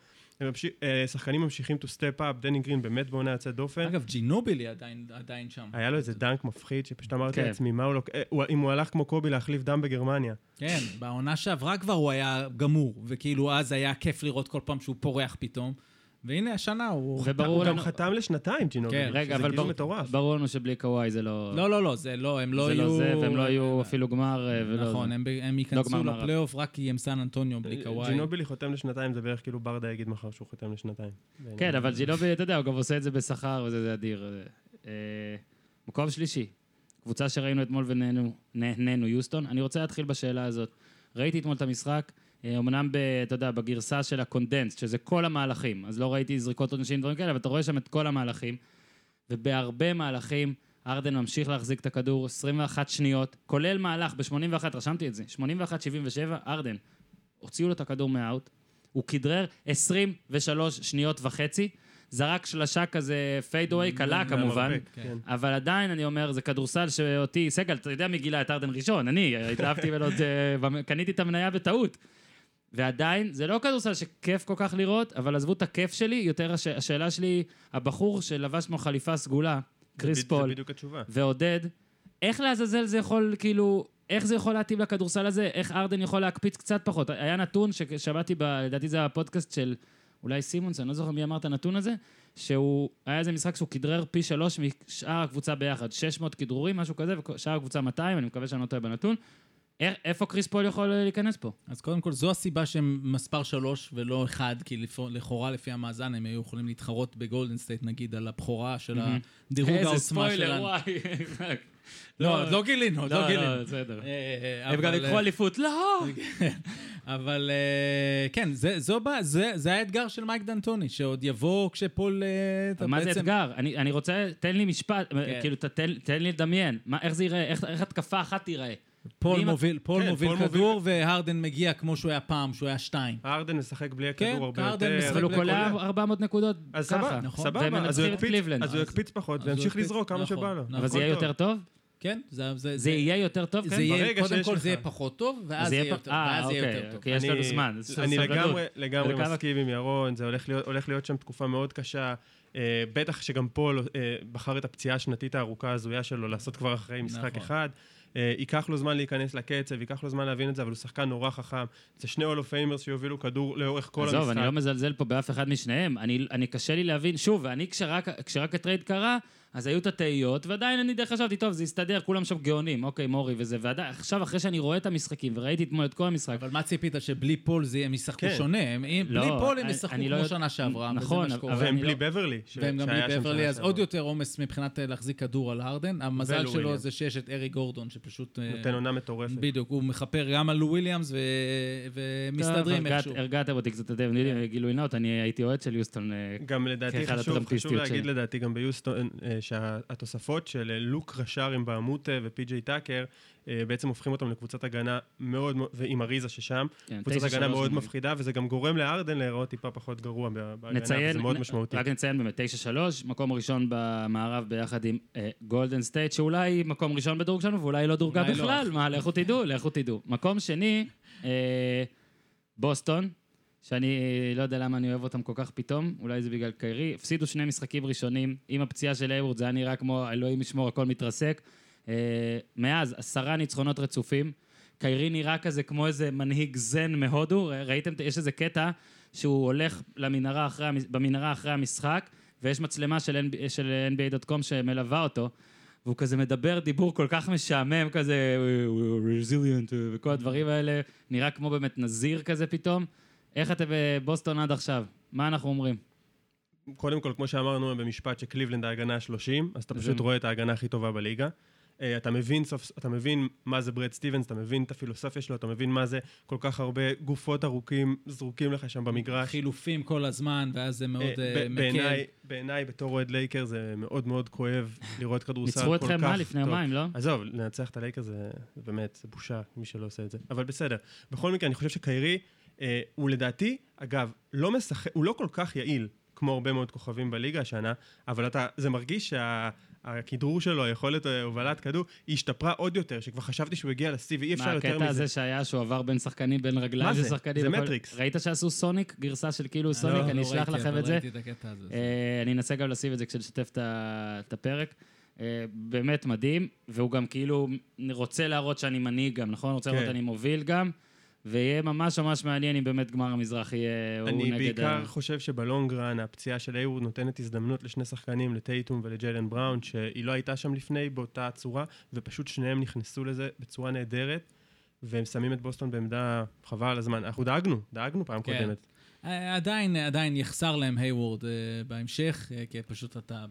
אה, שחקנים ממשיכים to step up, דני גרין באמת בעונה יוצאת דופן. אגב, ג'ינובילי עדיין עדיין שם. היה לו איזה דנק מפחיד, שפשוט אמרתי כן. לעצמי, מה הוא לא... אם הוא הלך כמו קובי להחליף דם בגרמניה. כן, בעונה שעברה כבר הוא היה גמור, וכאילו אז היה כיף לראות כל פעם שהוא פורח פתאום. והנה, השנה הוא... וברור הוא גם לנו... חתם לשנתיים, ג'ינובי. כן. רגע, אבל כאילו בר- מטורף. ברור לנו שבלי קוואי זה לא... לא, לא, לא, זה לא, הם לא זה יהיו... לא זה, והם לא יהיו אפילו גמר, אה, ולא... נכון, זה. הם, הם ייכנסו גמר מערב. לפלייאוף רק כי הם סן אנטוניו בלי אה, קוואי. ג'ינובילי חותם לשנתיים, זה בערך כאילו ברדה יגיד מחר שהוא חותם לשנתיים. כן, אבל ג'ינובי, אתה יודע, הוא גם עושה את זה בשכר, וזה זה אדיר. אה, מקום שלישי, קבוצה שראינו אתמול ונהנינו, יוסטון. אני רוצה להתחיל בשאלה הזאת. ראיתי אתמול את המשחק, אמנם, ב, אתה יודע, בגרסה של ה condensed, שזה כל המהלכים, אז לא ראיתי זריקות עונשים ודברים כאלה, אבל אתה רואה שם את כל המהלכים, ובהרבה מהלכים, הרדן ממשיך להחזיק את הכדור 21 שניות, כולל מהלך ב-81, רשמתי את זה, 81-77, הרדן, הוציאו לו את הכדור מה out, הוא כדרר 23 שניות וחצי, זרק שלשה כזה fadeaway, קלע כמובן, כן. אבל עדיין, אני אומר, זה כדורסל שאותי, סגל, אתה יודע מי גילה את הרדן ראשון? אני, התאהבתי זה- קניתי את המניה בטעות. ועדיין, זה לא כדורסל שכיף כל כך לראות, אבל עזבו את הכיף שלי, יותר הש... השאלה שלי, הבחור שלבש כמו חליפה סגולה, קריס פול, זה בדיוק התשובה. ועודד, איך לעזאזל זה יכול, כאילו, איך זה יכול להתאים לכדורסל הזה? איך הרדן יכול להקפיץ קצת פחות? היה נתון ששמעתי, ב- לדעתי זה הפודקאסט של ביל סימונס, אני לא זוכר מי אמר את הנתון הזה, שהוא, היה איזה משחק שהוא כדרר פי שלוש משאר הקבוצה ביחד, 600 כדרורים, משהו כזה, ושאר הקבוצה 200, אני מקווה שאני לא טועה בנתון. איפה קריס פול יכול להיכנס פה? אז קודם כל, זו הסיבה שהם מספר שלוש ולא אחד, כי לכאורה, לפי המאזן, הם היו יכולים להתחרות בגולדן סטייט, נגיד, על הבכורה של. הדירוג העוצמה שלנו. וואי. לא, לא גילינו, עוד לא לא, גילינו. לא, בסדר. אה, אה, הם גם יקחו אה, אליפות, לא! אבל אה, כן, זה, האתגר של מייק דנטוני, שעוד יבוא כשפול... אה, מה זה אתגר? אני, רוצה, תן לי משפט, כן. כאילו, תן, לי לדמיין, איך זה ייראה, איך התקפה אחת תיראה. פול אם- מוביל, פול כן, מוביל פול כדור, והרדן מגיע כמו שהוא היה פעם, שהוא היה שתיים. ארדן משחק בלי כן, הכדור הרבה ארדן יותר. משחק אבל הוא בלי קולע הכדור. 400 נקודות אז ככה. סבבה, נכון. סבבה, אז. אז הוא יקפיץ פחות וימשיך לזרוק כמה נכון, שבא לו. נכון. אבל זה יהיה יותר טוב. כן, זה... זה, זה יהיה יותר טוב, כן? זה יהיה, קודם כל לך. זה יהיה פחות טוב, ואז אז זה יהיה יותר אה, ואז יהיה אוקיי, יותר טוב. אוקיי, יש אני- לנו זמן. אני. לגמרי, לגמרי מסכים עם ירון, זה הולך להיות, הולך להיות שם תקופה מאוד קשה. אה, בטח שגם פול אה, בחר את הפציעה השנתית הארוכה ההזויה שלו לעשות כבר אחרי משחק נכון. אחד. אה, ייקח לו זמן להיכנס לקצב, ייקח לו זמן להבין את זה, אבל הוא שחקן נורא חכם. זה שני Hall of Famers שיובילו כדור לאורך כל עזוב, המשחק. אני לא מזלזל פה באף אחד משניהם. אני, אני קשה לי להבין, שוב, ואני כשרק, כשרק ה trade קרה, אז היו את התהיות, ועדיין אני די חשבתי, טוב, זה יסתדר, כולם שם גאונים, אוקיי, מורי וזה, ועכשיו, אחרי שאני רואה את המשחקים, וראיתי אתמול את כל המשחק, אבל מה ציפית, שבלי פול זה הם ישחקו כן. שונה? הם- לא, בלי פול הם ישחקו לא כמו יודע- שנה שעברה, וזה נכון, מה שקורה. אבל והם אני בלי לא- בברלי. ש- והם גם בלי בברלי, אז שעברה. עוד יותר עומס מבחינת אה, להחזיק כדור על הרדן. המזל שלו. זה שיש את אריק גורדון, שפשוט... אה, נותן עונה מטורפת. בדיוק, הוא מכפר גם על לו וויליאמס ו- ומסתדרים הרגעת- איכשהו. הרגעתם אותי קצת, אתה יודע. גילוי נאות, אני הייתי אוהד של יוסטון. גם לדעתי כאחד חשוב, חשוב הטראמפיסטיות להגיד שלי. לדעתי גם ביוסטון, שהתוספות של אה, לוק ראשרים בעמותה ופי.ג'יי טאקר, אה, בעצם הופכים אותם לקבוצת הגנה מאוד, ועם אריזה ששם, כן, קבוצת 9-3 הגנה מאוד. מפחידה, וזה גם גורם לארדן להיראות טיפה פחות גרוע ב- בהגנה, נציין, וזה מאוד נ- משמעותי. רק נציין באמת, 9-3, מקום ראשון במערב ביחד עם אה, גולדן סטייט, שאולי מקום ראשון בדירוג שלנו, ואולי לא דורגה לא. בכלל, מה, לכו תדעו, לכו תדעו. מקום שני, אה, בוסטון, שאני לא יודע למה אני אוהב אותם כל כך פתאום, אולי זה בגלל קיירי, הפסידו שני משחקים ראשונים, עם הפציעה של אייוורד זה היה נראה כמו אלוהים ישמור, הכל מתרסק. אה, מאז, עשרה ניצחונות רצופים. קיירי נראה כזה כמו איזה מנהיג זן מהודו, ראיתם, יש איזה קטע שהוא הולך למנהרה אחרי, במנהרה אחרי המשחק, ויש מצלמה של, NBA של NBA.com שמלווה אותו, והוא כזה מדבר דיבור כל כך משעמם כזה, resilient וכל הדברים האלה, נראה כמו באמת נזיר כזה פתאום. איך אתם בבוסטון עד עכשיו? מה אנחנו אומרים? קודם כל, כמו שאמרנו במשפט שקליבלנד ההגנה ה-30, אז אתה זה- פשוט רואה את ההגנה הכי טובה בליגה. אה, אתה מבין, סוף, אתה מבין מה זה ברד סטיבנס, אתה מבין את הפילוסופיה שלו, אתה מבין מה זה כל כך הרבה גופות ארוכים זרוקים לך שם במגרש. חילופים כל הזמן, ואז זה מאוד אה, אה, ב- מקל. בעיניי, בעיניי, בתור אוהד לייקרס, זה מאוד מאוד כואב לראות כדורסל כל ניצחו כך טוב. אתכם מה לפני יומיים, לא? עזוב, לנצח את הלייקר זה זה באמת, זה בושה, מי שלא עושה את זה. אבל בסדר. בכל מקרה, אני חושב שקיירי, אה, הוא לדעתי, אגב, לא משחק, הוא לא כל כך יעיל כמו הרבה מאוד כוכבים בליגה השנה, אבל אתה, זה מרגיש שהכדרור שלו, היכולת אה, הובלת כדור, היא השתפרה עוד יותר, שכבר חשבתי שהוא הגיע לשיא, ואי אפשר מה, יותר הקטע מזה. הזה שהיה שהוא עבר בין שחקנים, בין רגליים מה של זה? שחקנים? זה וכל- מטריקס. ראית שעשו סוניק? גרסה של כאילו לא, סוניק? לא אני אשלח ראיתי, לכם את זה. את הקטע הזה. אה, אני אנסה גם לשים את זה כשנשתף את הפרק. אה, באמת מדהים, והוא גם כאילו רוצה להראות שאני מנהיג גם, נכון? רוצה להראות כן. שאני מוביל גם, ויהיה ממש ממש מעניין אם באמת גמר המזרח יהיה הוא אני נגד... בעיקר ה- חושב שבלונגרן הפציעה של איוורד נותנת הזדמנות לשני שחקנים, לטייטום ולג'יילן בראון, שהיא לא הייתה שם לפני באותה צורה, ופשוט שניהם נכנסו לזה בצורה נהדרת, והם שמים את בוסטון בעמדה חבל על הזמן. אנחנו דאגנו, דאגנו פעם כן. קודמת. אה, עדיין, עדיין יחסר להם היוורד אה, בהמשך, אה, כי פשוט אתה,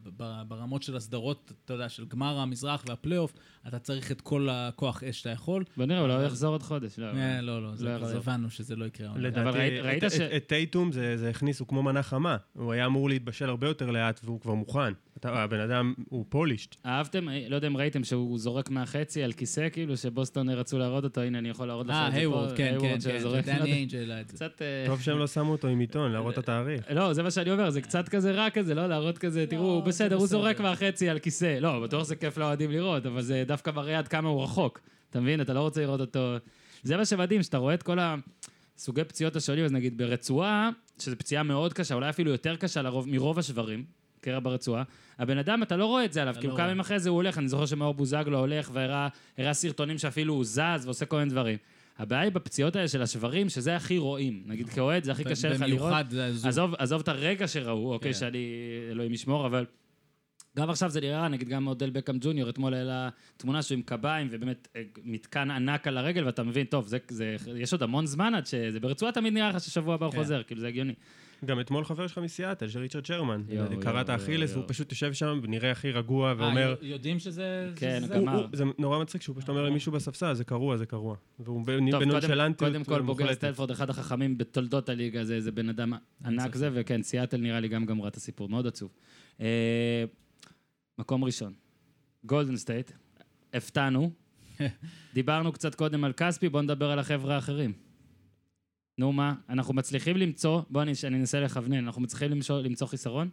ברמות של הסדרות, אתה יודע, של גמר המזרח והפלייאוף, אתה צריך את כל הכוח אש שאתה יכול. בוא נראה, אולי הוא יחזור עוד חודש. לא, אה, לא, לא, זה לא. הבנו שזה לא יקרה. לדעתי, ראית- את- ש- את- את טייטום זה זה הכניס, הוא כמו מנה חמה. הוא היה אמור להתבשל הרבה יותר לאט, והוא כבר מוכן. אתה- הבן אדם הוא פולישט. אהבתם? לא יודע אם ראיתם שהוא זורק מהחצי על כיסא, כאילו שבוסטון רצו להראות אותו, הנה אני יכול להראות לך אה, את זה פה. היוורד, כן, כן, כן, לא דני. איינג'ל העלה את זה. קצת... אה, טוב שהם לא שמו אותו עם עיתון, להראות את התאריך. לא, זה מה שאני אומר, זה קצת כזה רע כזה, לא? להראות כזה, תראו, הוא זה בסדר, הוא. זורק מהחצי על כיסא. לא, בטוח זה כיף לאוהדים לראות, אבל זה דווקא מראה עד כמה הוא רחוק. אתה מבין? אתה לא רוצה לראות אותו... זה מה שמדהים, שאתה רואה את כל הסוגי פציעות השונים, אז נגיד ברצועה, שזו פציעה מאוד קשה, אולי אפילו יותר קשה לרוב, מרוב השברים, קרע ברצועה, הבן אדם, אתה לא רואה את זה עליו, כי הוא לא כמה רואה. ימים אחרי זה הוא הולך, אני זוכר שמאור בוזגלו הולך והראה הראה סרטונים שאפילו הוא זז ועושה כל מיני דברים. הבעיה היא בפציעות האלה של השברים, שזה הכי רואים. נגיד כאוהד, זה הכי קשה לך לראות. במיוחד. עזוב, עזוב את הרגע שראו, אוקיי, כן. שאני, אלוהים ישמור, אבל גם עכשיו זה נראה, נגיד גם אודל בקאם ג'וניור, אתמול העלה תמונה שהוא עם קביים, ובאמת אה, מתקן ענק על הרגל, ואתה מבין, טוב, זה, זה, יש עוד המון זמן עד שזה, ברצועה תמיד נראה לך ששבוע הבא הוא כן. חוזר, כאילו זה הגיוני. גם אתמול חבר שלך מסיאטל, של ריצ'רד שרמן. קרע את האכילס. והוא פשוט יושב שם ונראה הכי רגוע אה, ואומר... יודעים שזה... כן. הוא- זה נורא מצחיק שהוא פשוט אומר למישהו בספסל, זה קרוע, זה קרוע. והוא בנ- טוב, קודם, בנונשלנטיות קודם כל בוגר סטנפורד, אחד החכמים בתולדות הליגה, זה איזה בן אדם ענק. זה, וכן, סיאטל נראה לי גם גמרה את הסיפור, מאוד עצוב. אה, מקום ראשון, גולדן סטייט, הפתענו, דיברנו קצת קודם על כספי, בואו נדבר על החבר'ה האחרים. נו מה, אנחנו מצליחים למצוא, בואו אני, אני אנסה לכוונן, אנחנו מצליחים למצוא, למצוא חיסרון?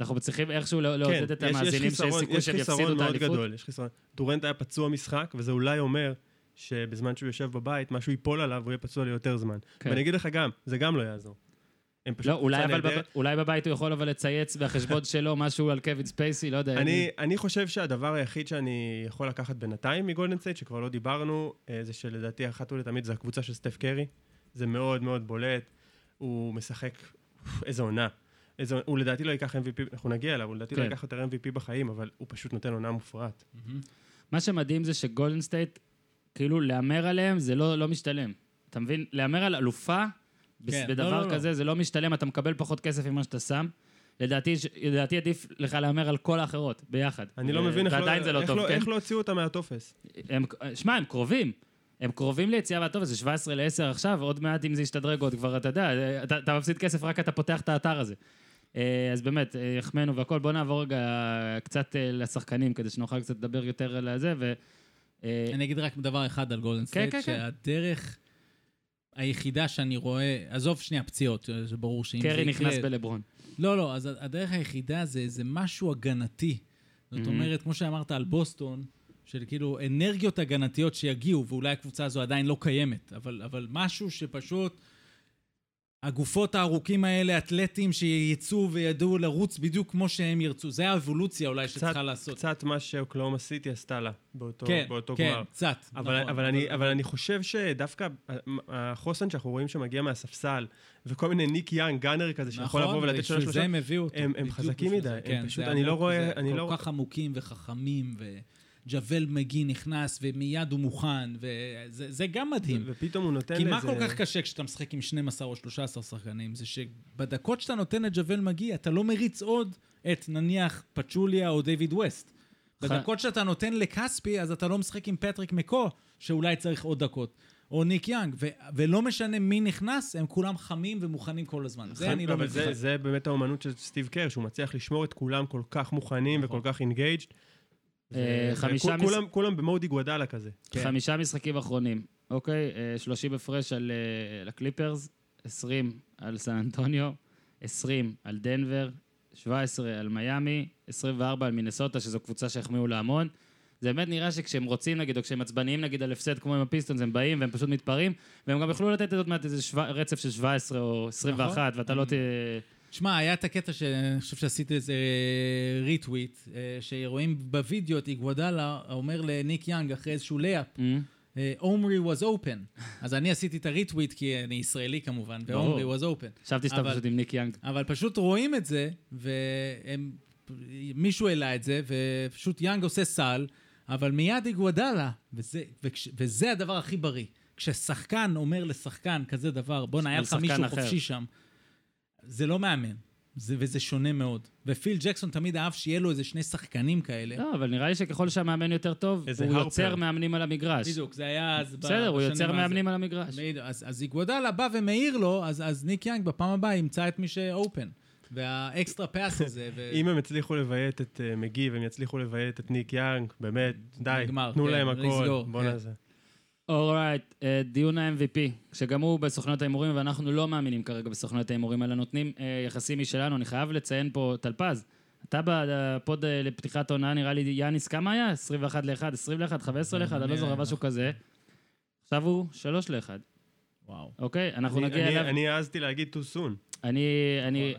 אנחנו מצליחים איכשהו לא- לעודד את כן, יש- יש המאזינים שיש חיסרון- סיכוי שהם יש יפסידו חיסרון את מאוד האליפות? גדול, יש חיסרון. דוראנט היה פצוע משחק, וזה אולי אומר שבזמן שהוא יושב בבית, משהו ייפול עליו, הוא יהיה פצוע ליותר זמן. כן. ואני אגיד לך גם, זה גם לא יעזור. הם פשוט לא, אולי, אבל. בב... אולי בבית הוא יכול אבל לצייץ בחשבון שלו משהו על קווין ספייסי, לא יודע. אני, אני חושב שהדבר היחיד שאני יכול לקחת בינתיים מגולדן סטייט, שכבר לא דיברנו, אה, זה שלדעתי אחת ולתמיד זה הקבוצה של סטף קרי. זה מאוד מאוד בולט. הוא משחק, איזה עונה. איזה, הוא לדעתי לא ייקח MVP, אנחנו נגיע אליו, הוא לדעתי לא כן. ייקח יותר MVP בחיים, אבל הוא פשוט נותן עונה מופרעת. מהמם. מה שמדהים זה שגולדן סטייט, כאילו להמר עליהם זה לא, לא משתלם. אתה מבין? להמר על אלופה, כן, בדבר לא, לא, לא. כזה זה לא משתלם, אתה מקבל פחות כסף ממה שאתה שם. לדעתי, לדעתי עדיף לך להמר על כל האחרות, ביחד. אני לא ו- מבין איך לא, לא איך, טוב, לא, כן? לא הוציאו אותה מהטופס. שמע, הם קרובים. הם קרובים ליציאה מהטופס, זה 17 ל-10 עכשיו, עוד מעט אם זה ישתדרג עוד כבר, אתה יודע, אתה, אתה מפסיד כסף רק אתה פותח את האתר הזה. אה, אז באמת, אה, החמאנו והכל. בואו נעבור רגע קצת אה, לשחקנים, כדי שנוכל קצת לדבר יותר על זה, ו... אני אגיד רק דבר אחד על גולדן כן, סטייט, כן, כן. שהדרך היחידה שאני רואה, עזוב שנייה פציעות, זה ברור שאם זה יקרה... קרי נכנס בלברון. לא, לא, אז הדרך היחידה זה, זה משהו הגנתי. זאת. אומרת, כמו שאמרת על בוסטון, של כאילו אנרגיות הגנתיות שיגיעו, ואולי הקבוצה הזו עדיין לא קיימת, אבל, אבל משהו שפשוט... הגופות הארוכים האלה, אתלטים שיצאו וידעו לרוץ בדיוק כמו שהם ירצו. זה האבולוציה אולי שצריכה לעשות. קצת מה שאוקלאומה סיטי עשתה לה באותו, כן, באותו כן, גמר. קצת. אבל, נכון. אבל, אני, אבל אני חושב שדווקא החוסן שאנחנו רואים שמגיע מהספסל, וכל מיני ניק יאנג, גאנר כזה, שיכול לבוא ולתת שלוש נכון, בשביל זה שלושות, הם. הם- חזקים מדי, זה, הם כן, פשוט- אני לא רואה- זה אני כל לא- כך עמוקים וחכמים, וג'וול מגי נכנס, ומיד הוא מוכן, וזה זה גם מדהים. ופתאום הוא נותן כי לזה... מה כל כך קשה כשאתה משחק עם 12 או 13 שחקנים? זה שבדקות שאתה נותן את ג'וול מגי, אתה לא מריץ עוד את נניח פצ'וליה או דיוויד ווסט. בדקות שאתה נותן לכספי, אז אתה לא משחק עם פטריק מקו, שאולי צריך עוד דקות. או ניק יאנג, ו- ולא משנה מי נכנס, הם כולם חמים ומוכנים כל הזמן. זה אני לא מבין. זה, זה באמת האומנות של סטיב קר, שהוא מצליח לשמור את כולם כל כך מוכנים נכון. וכל כך engaged. אה, חמישה מש- כולם, במוד איגוודאלה כזה. כן. חמישה משחקים אחרונים, אוקיי? אה, 30 הפרש על אה, לקליפרס, 20 על סן אנטוניו, 20 על דנבר, 17 על מיאמי, 24 על מינסוטה, שזו קבוצה שהחמיאו לה המון. זה באמת נראה שכשהם רוצים, נגיד, או כשהם עצבניים, נגיד, על הפסד כמו עם הפיסטונס, הם באים והם פשוט מתפרעים, והם גם יוכלו לתת עוד מעט איזה שבע, רצף של 17 או 21, ואתה לא ת... תשמע, היה את הקטע שאני חושב שעשיתי איזה ריטוויט, אה, שרואים בווידאו את איגוודאלה אומר לניק יאנג אחרי איזשהו לייאפ, אה? עומרי was open. אז אני עשיתי את הריטוויט כי אני ישראלי כמובן. ועומרי was open. חשבתי שאתה פשוט עם ניק יאנג. אבל פשוט רואים את זה, והם... מישהו העלה את זה, ופשוט יאנג עושה סל, אבל מיד איגוודאלה, וזה, וכש, וזה הדבר הכי בריא. כששחקן אומר לשחקן כזה דבר, בואנה, היה לך מישהו אחר. חופשי שם, זה לא מאמן. זה, וזה שונה מאוד. ופיל ג'קסון תמיד אהב שיהיה לו איזה שני שחקנים כאלה. לא, אבל נראה לי שככל שהמאמן יותר טוב, הוא הרפר. יוצר מאמנים על המגרש. בדיוק, זה היה אז... בסדר, הוא יוצר. מאמנים על המגרש. בדיוק, אז, אז איגוודאלה בא ומעיר לו, אז, אז ניק יאנג בפעם הבאה ימצא את מי ש open. וה extra pass הזה, ו... אם הם יצליחו לביית את אה, מגי והם יצליחו לביית את ניק יאנג, באמת, די, נגמר, תנו כן, להם הכל, לסגור, בוא כן. נעשה. Alright, אה, דיון ה-MVP, שגם הוא בסוכנות ההימורים, ואנחנו לא מאמינים כרגע בסוכנות ההימורים, אלא נותנים אה, יחסים משלנו. אני חייב לציין פה, טלפז, אתה בפוד אה, לפתיחת העונה, נראה לי, יאניס, כמה היה? 21 ל-1, 20 ל-1, 15 ל-1, אני לא זוכר, משהו כזה. עכשיו הוא 3 ל-1, וואו. אוקיי? אנחנו אני- נגיע אני- אליו. אני העזתי להגיד too soon. אני... אני...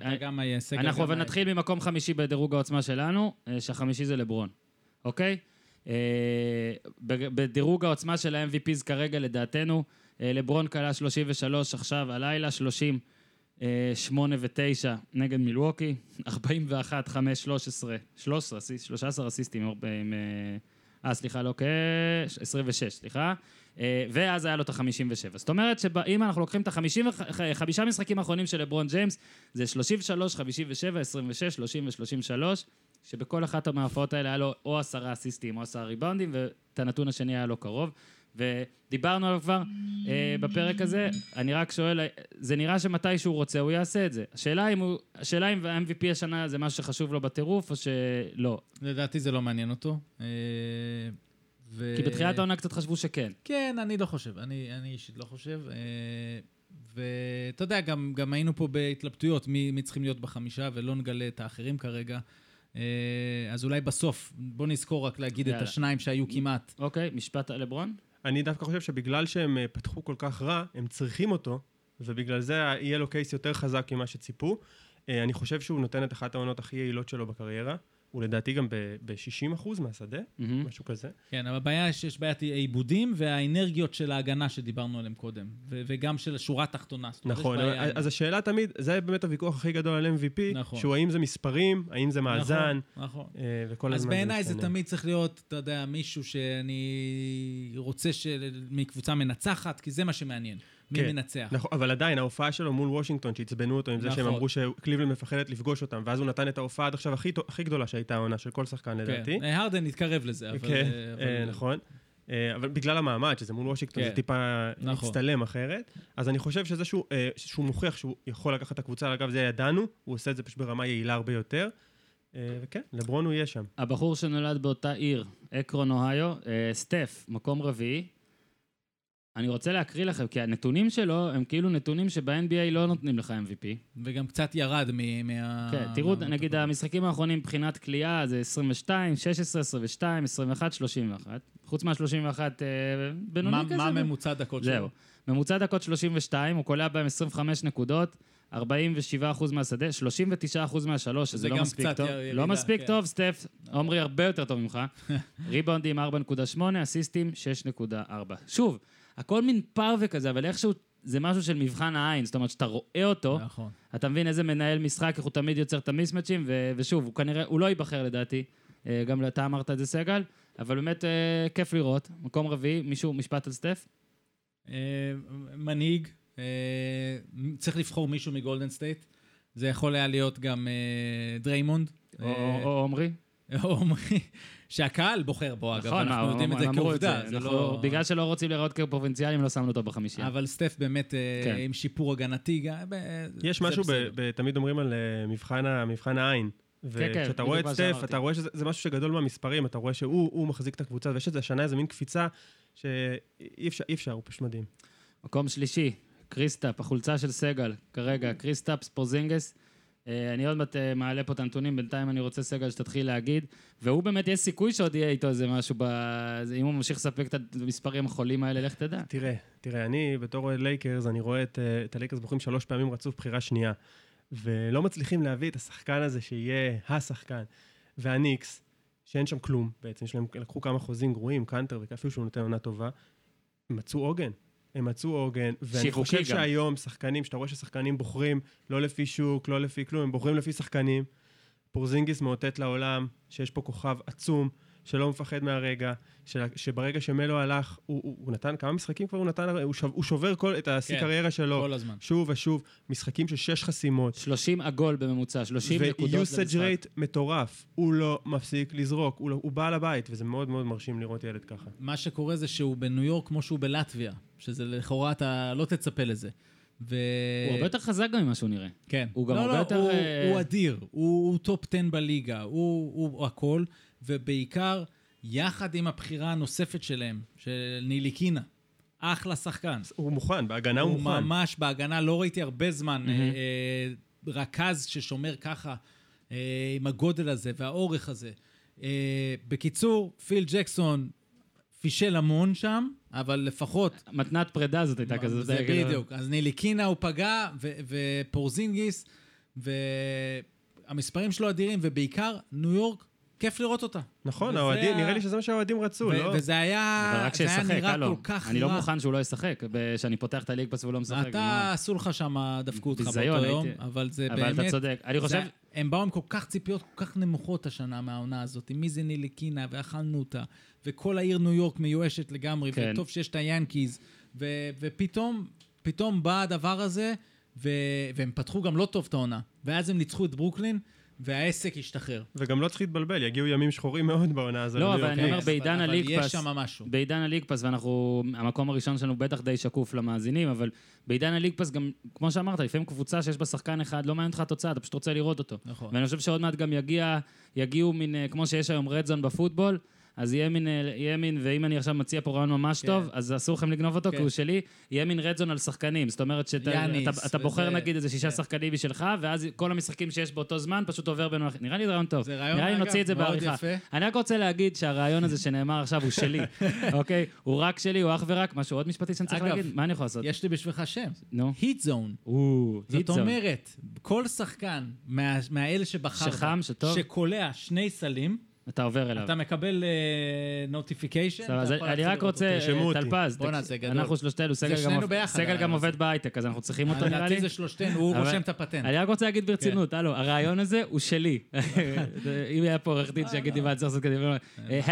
אנחנו אבל נתחיל ממקום חמישי בדירוג העוצמה שלנו, שהחמישי זה לברון, אוקיי? בג- בדירוג העוצמה של ה-MVPs כרגע, לדעתנו, אה, לברון כלה 33 עכשיו, הלילה 30, אה, 8 ו-9 נגד מילווקי, 41, 5, 13, 13, אסיסט, 13 אסיסטים אה, אה, סליחה, לא, כ... 26, סליחה. אה, ואז היה לו את ה-57. זאת אומרת שאם אנחנו לוקחים את החמישה משחקים האחרונים של לברון ג'יימס, זה 33, 57, 26, 30 ו-33, שבכל אחת מההופעות האלה היה לו או עשרה אסיסטים או עשרה ריבאונדים, ואת הנתון השני היה לו קרוב. ודיברנו עליו כבר אה, בפרק הזה, אני רק שואל, זה נראה שמתי שהוא רוצה הוא יעשה את זה. השאלה אם, הוא, השאלה אם ה-MVP השנה זה משהו שחשוב לו בטירוף או שלא. לדעתי זה לא מעניין אותו. אה, ו... כי בתחילת העונה קצת חשבו שכן. כן, אני לא חושב. אני, אני אישית לא חושב. אה, ואתה יודע, גם, גם היינו פה בהתלבטויות מי, מי צריכים להיות בחמישה, ולא נגלה את האחרים כרגע. אה, אז אולי בסוף, בוא נזכור רק להגיד את יאללה. השניים שהיו כמעט. אוקיי, משפט על לברון? אני דווקא חושב שבגלל שהם אה, פתחו כל כך רע, הם צריכים אותו, ובגלל זה יהיה לו קייס יותר חזק ממה שציפו. אה, אני חושב שהוא נותן את אחת העונות הכי יעילות שלו בקריירה. הוא לדעתי גם ב-60% מהשדה, מהמם. משהו כזה. כן, אבל הבעיה היא שיש בעיית העיבודים והאנרגיות של ההגנה שדיברנו עליהם קודם, ו- וגם של השורה התחתונה. נכון, אבל- עם- אז השאלה תמיד, זה באמת הוויכוח הכי גדול על MVP, נכון. שהוא האם זה מספרים, האם זה מאזן, נכון, נכון. אה, וכל אז הזמן בעיניי זה משתנה. תמיד צריך להיות, אתה יודע, מישהו שאני רוצה של... מקבוצה מנצחת, כי זה מה שמעניין. מי כן. מנצח. נכון, אבל עדיין, ההופעה שלו מול וושינגטון, שעצבנו אותו עם זה שהם נכון. אמרו שקליבלנד מפחדת לפגוש אותם, ואז הוא נתן את ההופעה עד עכשיו הכי הכי גדולה שהייתה העונה של כל שחקן לדעתי. כן. אה, הרדן התקרב לזה, אבל... כן, אה, אבל- אה, נכון. אה, אבל בגלל המעמד, שזה מול וושינגטון, כן. זה טיפה נכון. הצטלם אחרת. אז אני חושב שזה שהוא, שהוא מוכיח שהוא יכול לקחת את הקבוצה, אגב, זה ידענו, הוא עושה את זה פשוט ברמה יעילה הרבה יותר. וכן, לברון הוא יהיה שם. הבחור שנולד באותה עיר, אקרון, אוהיו, סטף, מקום רביעי. אני רוצה להקריא לכם, כי הנתונים שלו הם כאילו נתונים שב-NBA לא נותנים לך MVP. וגם קצת ירד מ- מה... כן, תראו, מה- נגיד המשחקים האחרונים מבחינת כליאה זה 22, 16, 22, 21, 31. חוץ מה-31 מה בינוני כזה. מה ממוצע דקות שלו? זהו. ממוצע דקות 32, הוא קולע בהם 25 נקודות, 47% מהשדה, 39% מהשלוש, שזה זה לא מספיק טוב. ירידה, לא מספיק כן. טוב, סטף, עומרי הרבה יותר טוב ממך. ריבאונדים 4.8, אסיסטים 6.4. שוב, הכל מין פרווה כזה, אבל איכשהו זה משהו של מבחן העין, זאת אומרת שאתה רואה אותו, נכון. אתה מבין איזה מנהל משחק, איך הוא תמיד יוצר את המיסמצ'ים, ו- ושוב, הוא כנראה, הוא לא ייבחר לדעתי, אה, גם אתה אמרת את זה סגל, אבל באמת אה, כיף לראות. מקום רביעי, מישהו, משפט על סטף? אה, מנהיג, אה, צריך לבחור מישהו מגולדן סטייט. זה יכול היה להיות גם דריימונד. או עומרי? או עומרי, שהקהל בוחר בו, אגב, נכון, אנחנו יודעים את זה כעובדה. זה. לא... בגלל שלא רוצים להיראות כפרובינציאלים, לא שמנו אותו בחמישייה. אבל סטף באמת אה, כן. עם שיפור הגנתי, אה, יש משהו, ב. ב, תמיד אומרים על אה, מבחן, מבחן העין. כן, וכשאתה בדיוק רואה את סטף. אתה רואה שזה זה משהו שגדול מהמספרים, אתה רואה שהוא הוא מחזיק את הקבוצה, ויש איזה השנה איזה מין קפיצה שאי אפשר, אפשר, הוא פשוט מדהים. מקום שלישי, קריסטאפ, החולצה של סגל, כרגע, קריסטאפס פורזינגיס. אה, אני עוד מעט אה, מעלה פה את הנתונים, בינתיים אני רוצה סגל שתתחיל להגיד. והוא באמת, יש סיכוי שעוד יהיה איתו איזה משהו, ב... אם הוא ממשיך לספק את המספרים החולים האלה, לך תדע. תראה, תראה, אני בתור אוהד לייקרס, אני רואה את, אה, את הלייקרס בוחרים שלוש פעמים רצוף בחירה שנייה, ולא מצליחים להביא את השחקן הזה שיהיה השחקן. והניקס, שאין שם כלום בעצם, יש להם, לקחו כמה חוזים גרועים, קאנטר, ואפילו שהוא נותן עונה טובה, מצאו עוגן. הם מצאו עוגן, ואני חושב גם. שהיום שחקנים, שאתה רואה ששחקנים בוחרים לא לפי שוק, לא לפי כלום, הם בוחרים לפי שחקנים. פורזינגיס מאותת לעולם שיש פה כוכב עצום, שלא מפחד מהרגע, של, שברגע שמלו הלך, הוא, הוא, הוא נתן, כמה משחקים כבר הוא נתן, הוא, שוב, הוא שובר כל, את השיא כן, קריירה שלו, כל הזמן. שוב ושוב, משחקים של שש חסימות. 30 עגול בממוצע, 30 נקודות ו-usage למשחק. rate מטורף, הוא לא מפסיק לזרוק, הוא, לא, הוא בעל הבית, וזה מאוד מאוד מרשים לראות ילד ככה. מה שקורה זה שהוא בניו יורק כמו שהוא בלטביה, שזה לכאורה אתה לא תצפה לזה. ו... הוא הרבה יותר חזק גם ממה שהוא נראה. כן. הוא גם לא, הרבה לא, יותר, הוא, אה, הוא אדיר, הוא, הוא top 10 בליגה, הוא, הוא הכל, ובעיקר, יחד עם הבחירה הנוספת שלהם, של ניליקינה, אחלה שחקן. הוא מוכן, בהגנה הוא, הוא מוכן. ממש בהגנה, לא ראיתי הרבה זמן. אה, אה, רכז ששומר ככה, אה, עם הגודל הזה והאורך הזה. אה, בקיצור, פיל ג'קסון פישל המון שם, אבל לפחות... מתנת פרידה זאת הייתה כזאת. זה כאילו. בדיוק. אז ניליקינה הוא פגע, ו- ופורזינגיס, והמספרים שלו אדירים, ובעיקר, ניו יורק, כיף לראות אותה. נכון, וזה האוהדים, ה- נראה לי שזה מה שהאוהדים רצו, ו- לא? וזה היה, אבל רק זה היה שישחק, נראה הלו. כל כך אני לא רע. מוכן שהוא לא ישחק, שאני פותח את הליג פס והוא לא משחק. אתה. עשו לך שם, דפקו אותך באותו יום, הייתי- אבל זה אבל באמת... אתה צודק. אני חושב... זה, הם באו עם כל כך ציפיות כל כך נמוכות השנה מהעונה הזאת, מי זה ניליקינה, ואכלנו אותה, וכל העיר ניו יורק מיואשת לגמרי, כן. וטוב שיש את היאנקיז, ו, ופתאום, פתאום בא הדבר הזה, ו, והם פתחו גם לא טוב את העונה, ואז הם ניצחו את ברוקלין, והעסק השתחרר. וגם לא צריך להתבלבל, יגיעו ימים שחורים מאוד בעונה הזו. לא, אבל יורק. אני אומר, אבל- בעידן אבל ה League יש שם משהו. בעידן ה League Pass, ואנחנו, המקום הראשון שלנו בטח די שקוף למאזינים, אבל בעידן ה League Pass גם, כמו שאמרת, לפעמים קבוצה שיש בה שחקן אחד, לא מעניין אותך התוצאה, אתה פשוט רוצה לראות אותו. נכון. ואני חושב שעוד מעט גם יגיע, יגיעו מין, אה, כמו שיש היום RedZone בפוטבול, אז יהיה מין, אה, יהיה מין, ואם אני עכשיו מציע פה רעיון ממש כן. טוב, אז אסור לכם לגנוב אותו, כן. כי הוא שלי, יהיה מין רדזון על שחקנים. זאת אומרת שאתה יאניס, אתה, אתה בוחר וזה- נגיד איזה שישה כן. שחקנים משלך, ואז כל המשחקים שיש באותו זמן פשוט עובר בינו. נראה לי רעיון טוב. זה רעיון, נראה לי נוציא את זה בעריכה. אני רק רוצה להגיד שהרעיון הזה שנאמר עכשיו הוא שלי, אוקיי? הוא רק שלי, הוא אך ורק, משהו עוד משפטי שאני צריך אגב, להגיד? מה אני יכול לעשות? יש לי בשבילך שם, נו. היט זון. זאת. אומרת, כל שחקן מה- מהאלה שבחרת, שחם, שטוב. שקולע שני סלים, אתה עובר אליו. אתה מקבל notification. אז אני רק רוצה, תרשמו אה, אותי. טלפז. אנחנו שלושתנו, סגל גם שנינו עובד- ביחד, סגל גם הרעיון עובד בהייטק, אז אנחנו צריכים אותו נראה לי. לדעתי זה שלושתנו, הוא רושם את הפטנט. אני רק רוצה להגיד ברצינות, כן. הלו, הרעיון הזה הוא שלי. אם היה פה עורך דין שיגיד לי מה צריך לעשות קדימה,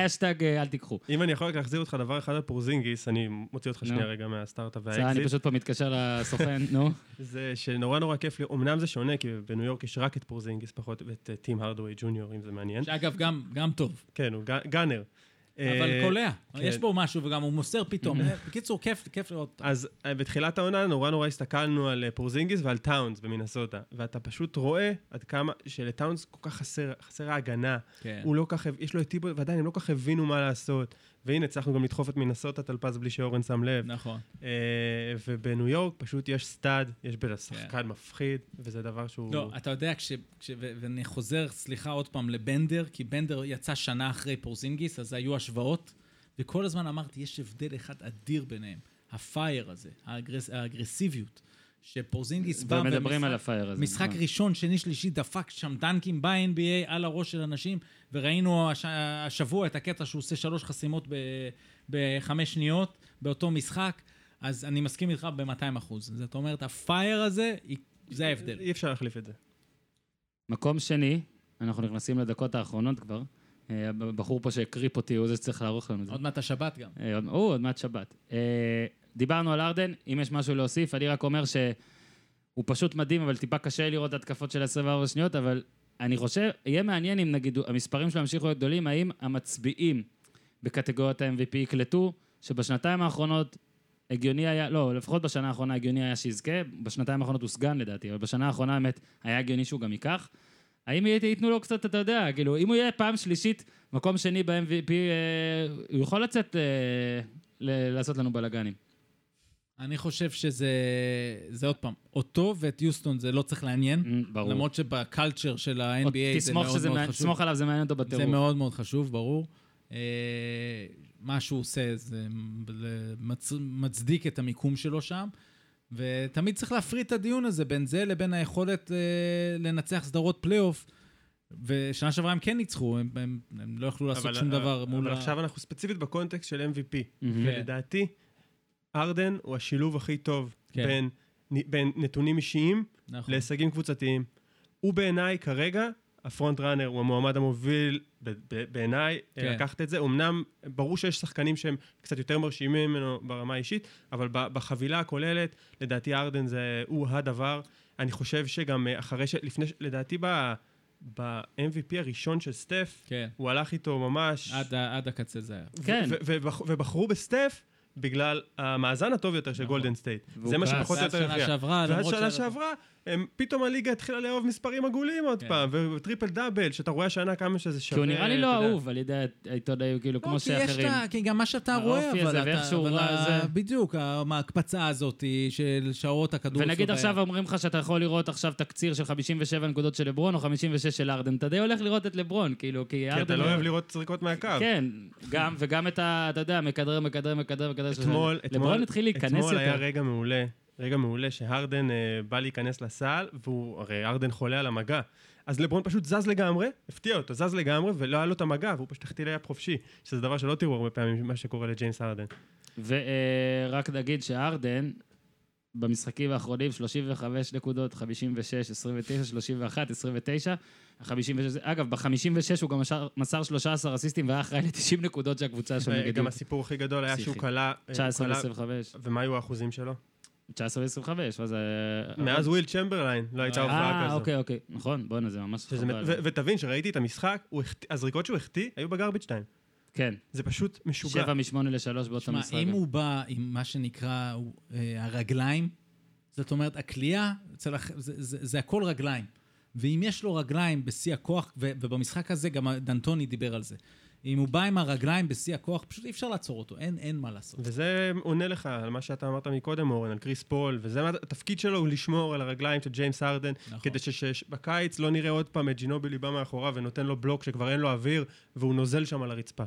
האשטג אל תיקחו. אם אני יכול רק להחזיר אותך דבר אחד על פורזינגיס, אני מוציא אותך. שנייה רגע מהסטארט-אפ בסדר, אני והאקזיט. פשוט פה מתקשר לסוכן, נו. זה שנורא נורא כיף לי, אמנם זה שונה, כי בניו יורק יש רק את פורזינגיס פחות, ואת אה, טים הרדווי ג'וניור, אם זה מעניין. שאגב, גם- גם טוב. כן, הוא gunner. אבל אה, קולע. כן. יש פה משהו, וגם הוא מוסר פתאום. בקיצור, כיף, כיף לראות. אז אה, בתחילת העונה נורא נורא הסתכלנו על אה, פורזינגיס ועל טאונס במינסוטה, ואתה פשוט רואה עד כמה שלטאונס כל כך חסר, חסר ההגנה. כן. הוא לא כך, יש לו את טיבו, ועדיין הם לא כך הבינו מה לעשות. והנה, הצלחנו גם לדחוף את מינסוטה טלפז בלי שאורן שם לב. נכון. אה, ובניו יורק פשוט יש stud, יש בין השחקן מפחיד, וזה דבר שהוא... לא, אתה יודע, כש... כש ו- ואני חוזר, סליחה, עוד פעם לבנדר, כי בנדר יצא שנה אחרי פורזינגיס, אז היו השוואות, וכל הזמן אמרתי, יש הבדל אחד אדיר ביניהם. ה fire הזה, האגרס, האגרסיביות, שפורזינגיס בא ומדברים על ה fire הזה. משחק נכון. ראשון, שני, שלישי, דפק שם דנקים ב-NBA על הראש של אנשים, וראינו הש... השבוע את הקטע שהוא עושה שלוש חסימות ב... בחמש שניות באותו משחק, אז אני מסכים איתך ב-200 אחוז. זאת אומרת, ה fire הזה, זה ההבדל. אי אפשר להחליף את זה. מקום שני, אנחנו נכנסים לדקות האחרונות כבר. אה, הבחור פה שהקריפ אותי הוא זה שצריך לערוך לנו את זה. עוד מעט השבת גם. אה, עוד- או, עוד מעט שבת. דיברנו על ארדן, אם יש משהו להוסיף, אני רק אומר שהוא פשוט מדהים, אבל טיפה קשה לראות התקפות של 24 שניות, אבל אני חושב, יהיה מעניין אם נגיד המספרים שלו ימשיכו להיות גדולים, האם המצביעים בקטגוריית ה-MVP יקלטו שבשנתיים האחרונות הגיוני היה, לא, לפחות בשנה האחרונה הגיוני היה שיזכה, בשנתיים האחרונות הוא סגן לדעתי, אבל בשנה האחרונה באמת היה הגיוני שהוא גם ייקח. האם ית- ייתנו לו קצת, אתה יודע, כאילו, אם הוא יהיה פעם שלישית, מקום שני ב-MVP, אה, הוא יכול לצאת, אה, לעשות לנו בלאגנים. אני חושב שזה, זה עוד פעם, אותו ואת יוסטון זה לא צריך לעניין. Mm, ברור. למרות שבקלצ'ר של ה-NBA זה מאוד שזה מאוד מעניין- חשוב. תסמוך עליו, זה מעניין אותו זה בטירוף. מאוד מאוד חשוב, ברור. אה, מה שהוא עושה זה מצ... מצדיק את המיקום שלו שם, ותמיד צריך להפריד את הדיון הזה בין זה לבין היכולת אה, לנצח סדרות פלייאוף. ושנה שעברה הם כן ניצחו, הם, הם, הם לא יכלו לעשות אבל- שום דבר אבל מול ה... עכשיו אנחנו ספציפית בקונטקסט של MVP. מהמם. ולדעתי, ארדן הוא השילוב הכי טוב כן. בין, בין נתונים אישיים נכון. להישגים קבוצתיים. הוא בעיניי כרגע, ה front runner הוא המועמד המוביל ב- ב- בעיניי כן. כן. לקחת את זה. אמנם ברור שיש שחקנים שהם קצת יותר מרשימים ממנו ברמה האישית, אבל בחבילה הכוללת, לדעתי ארדן זה הוא הדבר. אני חושב שגם אה, אחרי ש... לפני... ש- לדעתי ב- ב-MVP הראשון של סטף, כן, הוא הלך איתו ממש... עד, עד הקצה זה היה. ו- כן. ובחרו בסטף בגלל המאזן הטוב יותר של נכון. גולדן סטייט. זה מה. שפחות או ואז יותר. שעברה, ואז שנה שעברה, הם, פתאום הליגה התחילה לאהוב מספרים עגולים עוד כן. פעם, וטריפל דאבל, שאתה רואה השנה כמה שזה כי שווה. הוא נראה לי לא אתה. אהוב על ידי העיתונאים, כאילו, לא, כמו כי יש את שאחרים. ה... כי גם מה שאתה האופי רואה, הזה אבל אתה... ואיך שהוא אבל רע, ה- זה- בדיוק, ההקפצה הזאת של שעות הכדור ונגיד עכשיו. אומרים לך שאתה יכול לראות עכשיו תקציר של 57 נקודות של לברון או 56 של ארדן, אתה די הולך לראות את לברון, כאילו, כי ארדן... כי אתה לא אוהב לראות זריקות מהקו. כן, גם, וגם את ה... אתה יודע, מכדרר, מכדרר, מכדרר, מכדרר. אתמול, לברון אתמול, התחיל להיכנס אתמול היה. רגע מעולה, רגע מעולה שהרדן אה, בא להיכנס לסל, והוא, הרי הרדן חולה על המגע. אז לברון פשוט זז לגמרי, הפתיע אותו, זז לגמרי, ולא היה לו את המגע, והוא פשוט החטיא ליד חופשי, שזה דבר שלא תראו הרבה פעמים, מה שקורה לג'יימס הרדן. ורק נגיד שארדן, במשחקים האחרונים, 35 נקודות, 56, 29, 31, 29. ה-56, אגב, ב-56 הוא גם מסר- מסר 13 אסיסטים והיה אחראי ל-90 נקודות שהקבוצה שם נגד. וגם הסיפור הכי גדול היה. שהוא כלה... אה, 19 כלה- ו-25. ומה היו האחוזים שלו? 19 ו-25, אז... אה, מאז וויל צ'מברליין לא הייתה הופעה אה, כזו. אוקיי, אוקיי. נכון, בואנה, זה ממש חבל. ותבין שראיתי את המשחק, הזריקות שהוא החטיא היו ב garbage time. כן, זה פשוט משוגע. 7 מ-8 ל-3 באותו שמע, משחק. אם הוא בא עם מה שנקרא אה, הרגליים, זאת אומרת, הקליעה, זה, הכל רגליים. ואם יש לו רגליים בשיא הכוח, ובמשחק הזה גם דנטוני דיבר על זה, אם הוא בא עם הרגליים בשיא הכוח, פשוט אי אפשר לעצור אותו, אין, אין מה לעשות. וזה עונה לך על מה שאתה אמרת מקודם, אורן, על קריס פול, וזה מה, התפקיד שלו הוא לשמור על הרגליים של ג'יימס הרדן, נכון. כדי שבקיץ לא נראה עוד פעם את ג'ינובילי בא מאחוריו ונותן לו בלוק שכבר אין לו אוויר, והוא נוזל שם על הרצפה.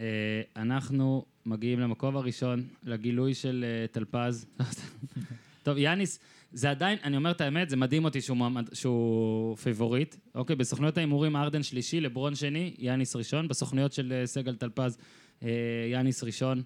אה, אנחנו מגיעים למקום הראשון, לגילוי של אה, טלפז. טוב, יאניס, זה עדיין, אני אומר את האמת, זה מדהים אותי שהוא, מועמד, שהוא פייבוריט. אוקיי, בסוכנויות ההימורים ארדן שלישי, לברון שני, יאניס ראשון. בסוכנויות של אה, סגל טלפז, אה, יאניס ראשון.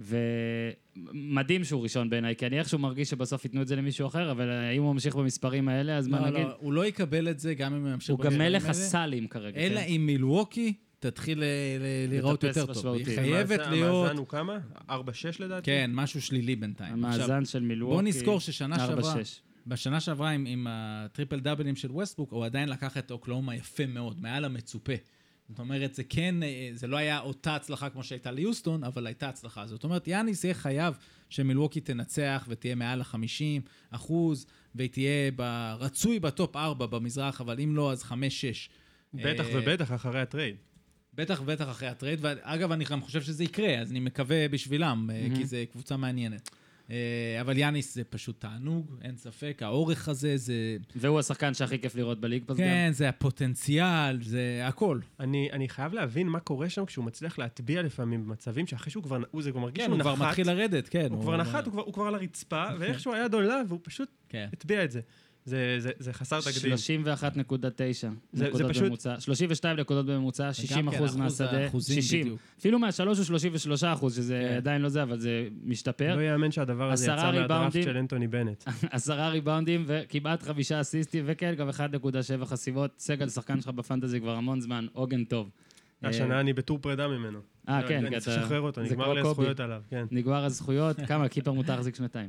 ומדהים שהוא ראשון בעיניי, כי אני איכשהו מרגיש שבסוף ייתנו את זה למישהו אחר, אבל אה, אם הוא ממשיך במספרים האלה, אז מה לא, נגיד? לא, הוא לא יקבל את זה גם אם הוא ימשיך הוא גם במספרים מלך האלה, הסלים כרגע. אלא כן? אם מילווקי תתחיל ל- ל- להיראות לטפס יותר טוב. היא חייבת להיות... המאזן הוא כמה? 4-6 לדעתי? כן, משהו שלילי בינתיים. המאזן של מילווקי, בוא נזכור ששנה 4-6. שעברה, בשנה שעברה עם, עם הטריפל דאבלים של ווסטבוק, הוא עדיין לקח את אוקלאומה יפה מאוד, מעל המצופה. זאת אומרת, זה כן, אה, זה לא היה אותה הצלחה כמו שהייתה ליוסטון, אבל הייתה הצלחה. זאת אומרת, יאניס יהיה חייב שמילווקי תנצח ותהיה מעל ה-50 אחוז, והיא תהיה רצוי ב top 4 במזרח, אבל אם לא, אז 5-6. בטח אה, ובטח אחרי הטרייד. בטח ובטח אחרי הטרייד, ואגב, אני גם חושב שזה יקרה, אז אני מקווה בשבילם, מהמם. כי זו קבוצה מעניינת. אה, אבל יאניס זה פשוט תענוג, אין ספק. האורך הזה זה... והוא השחקן שהכי כיף לראות בליג פס גם. כן, זה הפוטנציאל, זה הכל. אני, אני חייב להבין מה קורה שם כשהוא מצליח להטביע לפעמים במצבים שאחרי שהוא כבר, הוא זה כבר מרגיש כן, שהוא הוא נחת. כבר מתחיל לרדת, כן. הוא כבר נחת, הוא כבר, הוא כבר על הרצפה, ואיכשהו היד עולה, והוא פשוט כן. הטביע את זה. זה, זה, זה חסר תקדים. 31.9 זה נקודות פשוט- בממוצע. 32 נקודות בממוצע, 60 גם כן, אחוז מהשדה. האחוזים 60. בדיוק. אפילו מהשלוש הוא 33 אחוז, שזה כן. עדיין לא זה, אבל זה משתפר. לא יאמן שהדבר הזה יצא מהדראפט. של אנטוני בנט. עשרה ריבאונדים וכמעט חמישה אסיסטים, וכן, גם 1.7 חסימות. סגל, שחקן שלך בפנטזי כבר המון זמן, עוגן טוב. השנה אני בטור פרידה ממנו. אה, כן, אני צריך לשחרר אותו, זה נגמר לי. הזכויות עליו, כן. נגמר הזכויות, כמה, קיפר מותר להחזיק שנתיים.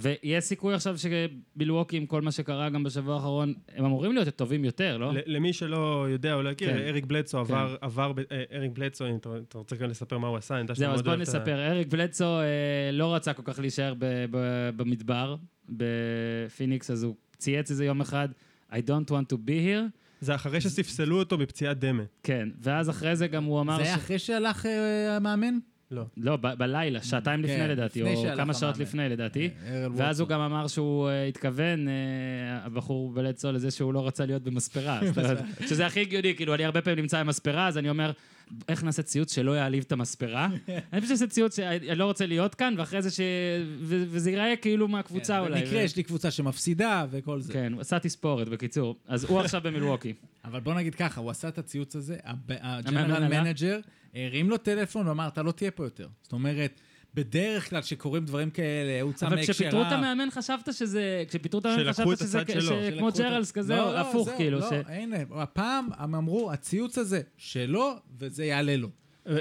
ויש סיכוי עכשיו שבילווקי, עם כל מה שקרה גם בשבוע האחרון, הם אמורים להיות טובים יותר, לא? למי שלא יודע או לא הכיר, כן. אריק בלדסו עבר, עבר, ב- אה, אריק בלדסו, אם אתה אתה רוצה גם לספר מה הוא עשה, אני יודע שאתה זהו, אז מאוד בוא אוהב את ה... נספר. אריק בלדסו אה, לא רצה כל כך להישאר ב- ב- במדבר, בפיניקס, אז הוא צייץ איזה יום אחד, I don't want to be here. זה אחרי שספסלו אותו בפציעת דמה. כן, ואז אחרי זה גם הוא אמר... זה ש- אחרי שהלך אה, המאמן? לא. לא, ב- בלילה, שעתיים כן, לפני לדעתי, לפני או כמה שעות. לפני לדעתי. אה, ואז הוא. גם אמר שהוא אה, התכוון, אה, הבחור בלדסו, לזה שהוא לא רצה להיות במספרה. שזה הכי הגיוני, כאילו, אני הרבה פעמים נמצא במספרה, אז אני אומר, איך נעשה ציוץ שלא יעליב את המספרה? אני חושב שזה ציוץ שאני לא רוצה להיות כאן, ואחרי זה ש... ו- וזה ייראה כאילו מהקבוצה כן, אולי. במקרה ו- יש לי קבוצה שמפסידה וכל זה. כן, הוא עשה תספורת, בקיצור. אז הוא עכשיו במילווקי. אבל בוא נגיד ככה, הוא עשה את הציוץ הזה, הג'נרל? מנג'ר הרים לו טלפון ואמר, אתה לא תהיה פה יותר. זאת אומרת, בדרך כלל כשקורים דברים כאלה, הוא צם אבל מהקשריו. כשפיטרו את המאמן חשבת שזה... כשפיטרו את המאמן שלקחו חשבת את שזה כמו ג'רלס כזה, לא, או לא, הפוך, כאילו. לא, הנה, הפעם הם אמרו, הציוץ הזה שלו, וזה יעלה לו.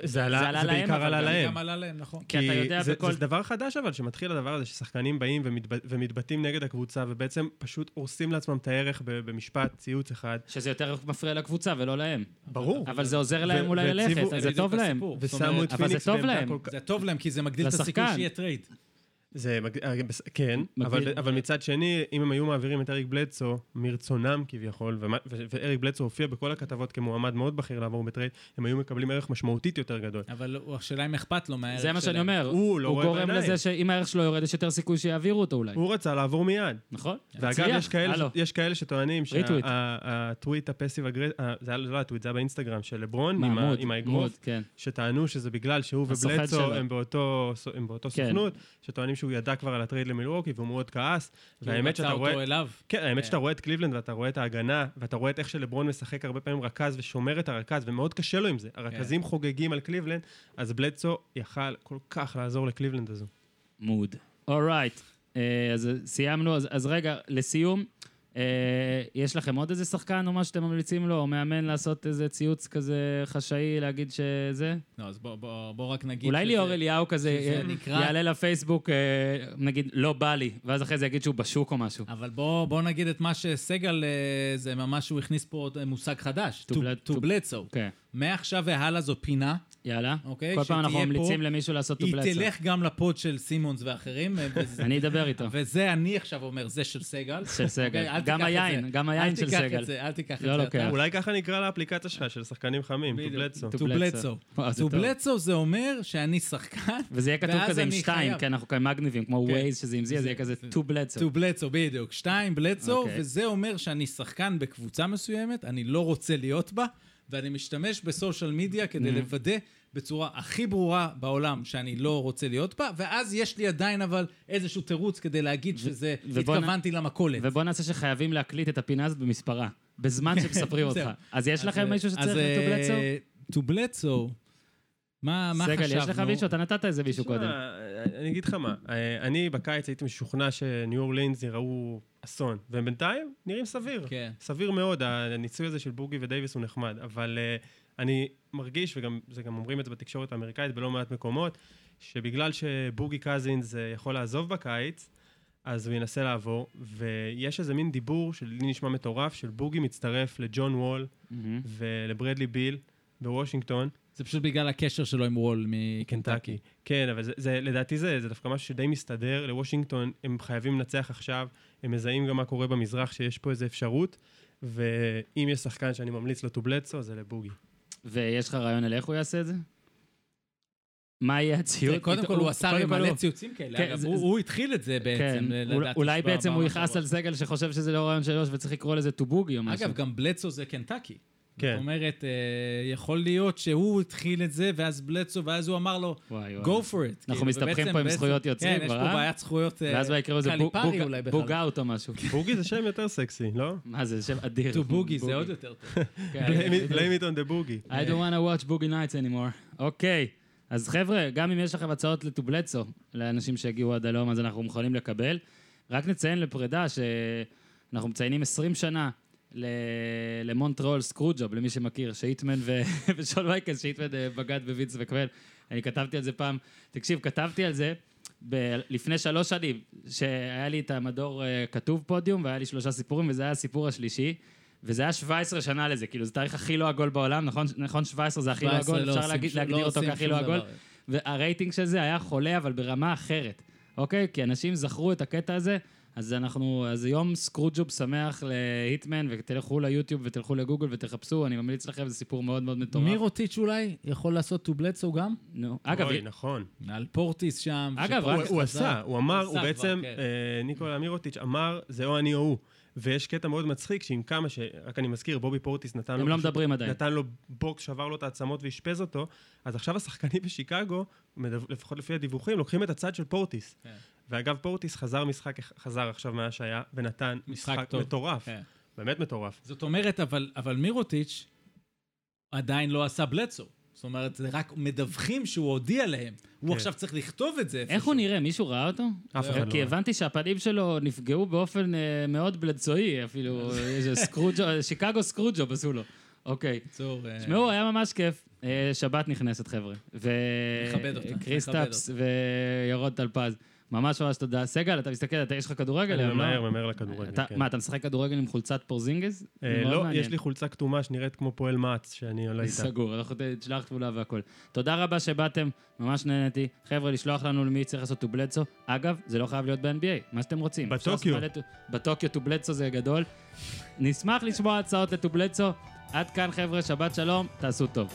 זה עלה, עלה זה להם, בעיקר אבל עלה להם. גם עלה להם, נכון. כי אתה יודע זה, בכל... זה דבר חדש אבל, שמתחיל הדבר הזה ששחקנים באים ומתב... ומתבטאים נגד הקבוצה, ובעצם פשוט הורסים לעצמם את הערך במשפט, ציוץ אחד. שזה יותר מפריע לקבוצה ולא להם. ברור. אבל זה עוזר להם ו- אולי ללכת, זה זה טוב להם. ושמו את אבל זה פיניקס טוב בעמדה להם. כל כך... זה טוב להם, כי זה מגדיל את. הסיכוי שיהיה trade. זה, מג- אה, כן, אבל, אבל מצד שני, אם הם היו מעבירים את אריק בלדסו מרצונם כביכול, ומה- ו- ואריק בלדסו הופיע בכל הכתבות כמועמד מאוד בכיר לעבור ב trade, הם היו מקבלים ערך משמעותית יותר גדול. אבל השאלה אם אכפת לו מהערך זה מה שאני שלהם. אומר. הוא לא הוא גורם בעיניים. לזה שאם הערך שלו יורד, יש יותר סיכוי שיעבירו אותו אולי. הוא רצה לעבור מיד. נכון? ואגב. יש כאלה. יש כאלה שטוענים. שה tweet ה passive aggress... אה, זה היה- זה לא הטוויט, זה היה באינסטגרם של לברון, עם האגרוף, כן. שטענו שזה בגלל שהוא ובלדסו שלו. הם באותו, הם באותו כן. סוכנות, שטוענים שהוא ידע כבר על ה trade למילווקי והוא מאוד כעס. כי הוא והאמת רצה שאתה אותו רואה... אליו. כן, האמת כן. שאתה רואה את קליבלנד ואתה רואה את ההגנה, ואתה רואה את איך שלברון משחק הרבה פעמים רכז ושומר את הרכז, ומאוד קשה לו עם זה. הרכזים חוגגים על קליבלנד, אז בלדסו יכל כל כך לעזור לקליבלנד הזו. מוד. אורייט. אז סיימנו, אז, אז רגע, לסיום, אה, יש לכם עוד איזה שחקן או מה שאתם ממליצים לו, או מאמן לעשות איזה ציוץ כזה חשאי, להגיד שזה? לא, אז בוא- בוא בוא רק נגיד אולי שזה- ליאור אליהו כזה אה, נקרא- יעלה לפייסבוק, אה, נגיד, לא בא לי, ואז אחרי זה יגיד שהוא בשוק או משהו. אבל בוא, בוא נגיד את מה שסגל, אה, זה ממש, הוא הכניס פה אה, מושג חדש, bledsoe. אוקיי, מעכשיו והלאה זו פינה, יאללה. אוקיי, כל פעם אנחנו ממליצים למישהו לעשות היא טובלצה. תלך גם לפוד של סימונס ואחרים, אה, אני אדבר איתו. וזה אני עכשיו אומר, זה של סגל. של סגל. אוקיי? אל גם תיקח היין. גם היין אל של תיקח סגל. את זה, אל תיקח את לא זה. אולי ככה נקרא לאפליקציה שלך, של שחקנים חמים, To bledsoe. אה, זה אומר שאני שחקן, וזה יהיה כתוב כזה עם שתיים. כי אנחנו כאן מגניבים, כמו כן. ווייז, שזה עם זה, זה יהיה כזה to bledsoe, בדיוק. שתיים, בלדסו, אוקיי. וזה אומר שאני שחקן בקבוצה מסוימת, אני לא רוצה להיות בה, ואני משתמש בסושיאל מדיה כדי Mhm. לוודא בצורה הכי ברורה בעולם שאני לא רוצה להיות בה, ואז יש לי עדיין אבל איזשהו תירוץ כדי להגיד שזה, נ- התכוונתי למכולת. ובוא נעשה שחייבים להקליט את הפינה הזאת במספרה, בזמן שמספרים אותך. אז יש לכם מישהו שצריך בלדסו? אה, bledsoe, מה חשבנו? סגל, יש לך מישהו? אתה נתת איזה מישהו קודם. אני אגיד לך מה, אה, אני בקיץ הייתי משוכנע שניו אורלינס יראו אסון, והם בינתיים נראים סביר. כן. סביר מאוד, הניסוי הזה של בוגי ודייוויס הוא נחמד, אבל אני מרגיש, וגם זה גם אומרים את זה בתקשורת האמריקאית בלא מעט מקומות, שבגלל שבוגי קזינס יכול לעזוב בקיץ, אז הוא ינסה לעבור, ויש איזה מין דיבור שלי נשמע מטורף, של בוגי מצטרף לג'ון וול מהמם. ולברדלי ביל בוושינגטון, זה פשוט בגלל הקשר שלו עם וול מקנטקי. קנטקי. כן, אבל זה, זה, לדעתי זה, זה דווקא משהו שדי מסתדר. לוושינגטון הם חייבים לנצח עכשיו, הם מזהים גם מה קורה במזרח, שיש פה איזו אפשרות, ואם יש שחקן שאני ממליץ לו טובלצו, זה לבוגי. ויש לך רעיון על איך הוא יעשה את זה? מה יהיה הציוד? קודם כל הוא עשה מלא ציוצים כאלה, כן, הוא- התחיל את זה בעצם, כן, אולי- בעצם הוא יכעס. על סגל שחושב שזה לא רעיון שלוש וצריך לקרוא לזה טובוגי או משהו. אגב, גם בלצו זה קנטקי. כן. זאת אומרת, אה, יכול להיות שהוא התחיל את זה, ואז בלצו, ואז הוא אמר לו, וואי, וואי. go for it. אנחנו כאילו, מסתבכים פה עם זכויות יוצרים כן, יש כבר, פה אה? בעיית זכויות אה, ואז מה יקראו לזה בוג- קליפרי בוג- אולי בכלל. בוג אאוט או משהו. בוגי זה שם יותר סקסי, לא? מה זה, שם אדיר. טו בוגי זה עוד יותר טוב. כן. blame it on the boogie. I don't want to watch boogie nights anymore. אוקיי, אז חבר'ה, גם אם יש לכם הצעות לטובלצו, לאנשים שהגיעו עד הלום, אז אנחנו מוכנים לקבל. רק נציין לפרידה שאנחנו מציינים 20 שנה למונטרול סקרוג'וב, למי שמכיר, שהיטמן ו- ושון וייקס, שהיטמן אה, בגד בווינס וקוול. אני כתבתי על זה פעם, תקשיב, כתבתי על זה ב- לפני שלוש שנים, שהיה לי את המדור אה, כתוב פודיום, והיה לי שלושה סיפורים, וזה היה הסיפור השלישי. וזה היה 17 שנה לזה, כאילו, זה תאריך הכי לא עגול בעולם, נכון? נכון 17 זה הכי לא 17 עגול? לא אפשר להגיד- שום- להגדיר לא אותו כהכי לא עגול? והרייטינג של זה היה חולה, אבל ברמה אחרת, אוקיי? כי אנשים זכרו את הקטע הזה, אז אנחנו, אז יום סקרוג'וב שמח להיטמן, ותלכו ליוטיוב ותלכו לגוגל ותחפשו, אני ממליץ לכם, זה סיפור מאוד מאוד מטורף. מירוטיץ' אולי יכול לעשות טו בלצו גם? נו, אגב, אוי, נכון. על פורטיס שם. אגב, רק- הוא. עשה, הוא אמר, הוא בעצם, כן. אה, ניקולה מירוטיץ' אמר, זה או אני או הוא. ויש קטע מאוד מצחיק, שעם כמה ש... רק אני מזכיר, בובי פורטיס נתן לו... הם לא מדברים עדיין. נתן לו בוקס, שבר לו את העצמות ואשפז אותו, אז עכשיו השחקנים בשיקגו, לפחות לפי הדיווחים, לוקחים את הצד של פורטיס. כן. ואגב, פורטיס חזר משחק, חזר עכשיו מהשעיה, ונתן משחק משחק טוב. מטורף. כן. באמת מטורף. זאת אומרת, אבל, אבל מירוטיץ' עדיין לא עשה בלצו. זאת אומרת, זה רק מדווחים שהוא הודיע להם. הוא כן. עכשיו צריך לכתוב את זה איך איפשהו. הוא נראה? מישהו ראה אותו? אף אחד לא כי. הבנתי שהפנים שלו נפגעו באופן אה, מאוד בלדצועי, אפילו איזה סקרוג'ו, שיקגו סקרוג'וב עשו לו. אוקיי. בקיצור, אה, תשמעו, היה ממש כיף. אה, שבת נכנסת, חבר'ה. נכבד אותה, וקריסטפס וירון טלפז. ממש ממש תודה. סגל, אתה מסתכל, אתה- יש לך כדורגל אני לא? ממהר, ממהר לכדורגל, אתה- כן. מה, אתה משחק כדורגל עם חולצת פורזינגס? אה, לא, מעניין. יש לי חולצה כתומה שנראית כמו פועל מע"צ, שאני עולה איתה. סגור, אנחנו תשלח תמונה והכל. תודה רבה שבאתם, ממש נהניתי. חבר'ה, לשלוח לנו למי צריך לעשות טובלצו. אגב, זה לא חייב להיות ב-NBA, מה שאתם רוצים. בטוקיו. בטוקיו טובלצו זה גדול. נשמח לשמוע הצעות לטובלצו. עד כאן, חבר'ה, שבת שלום, תעשו טוב.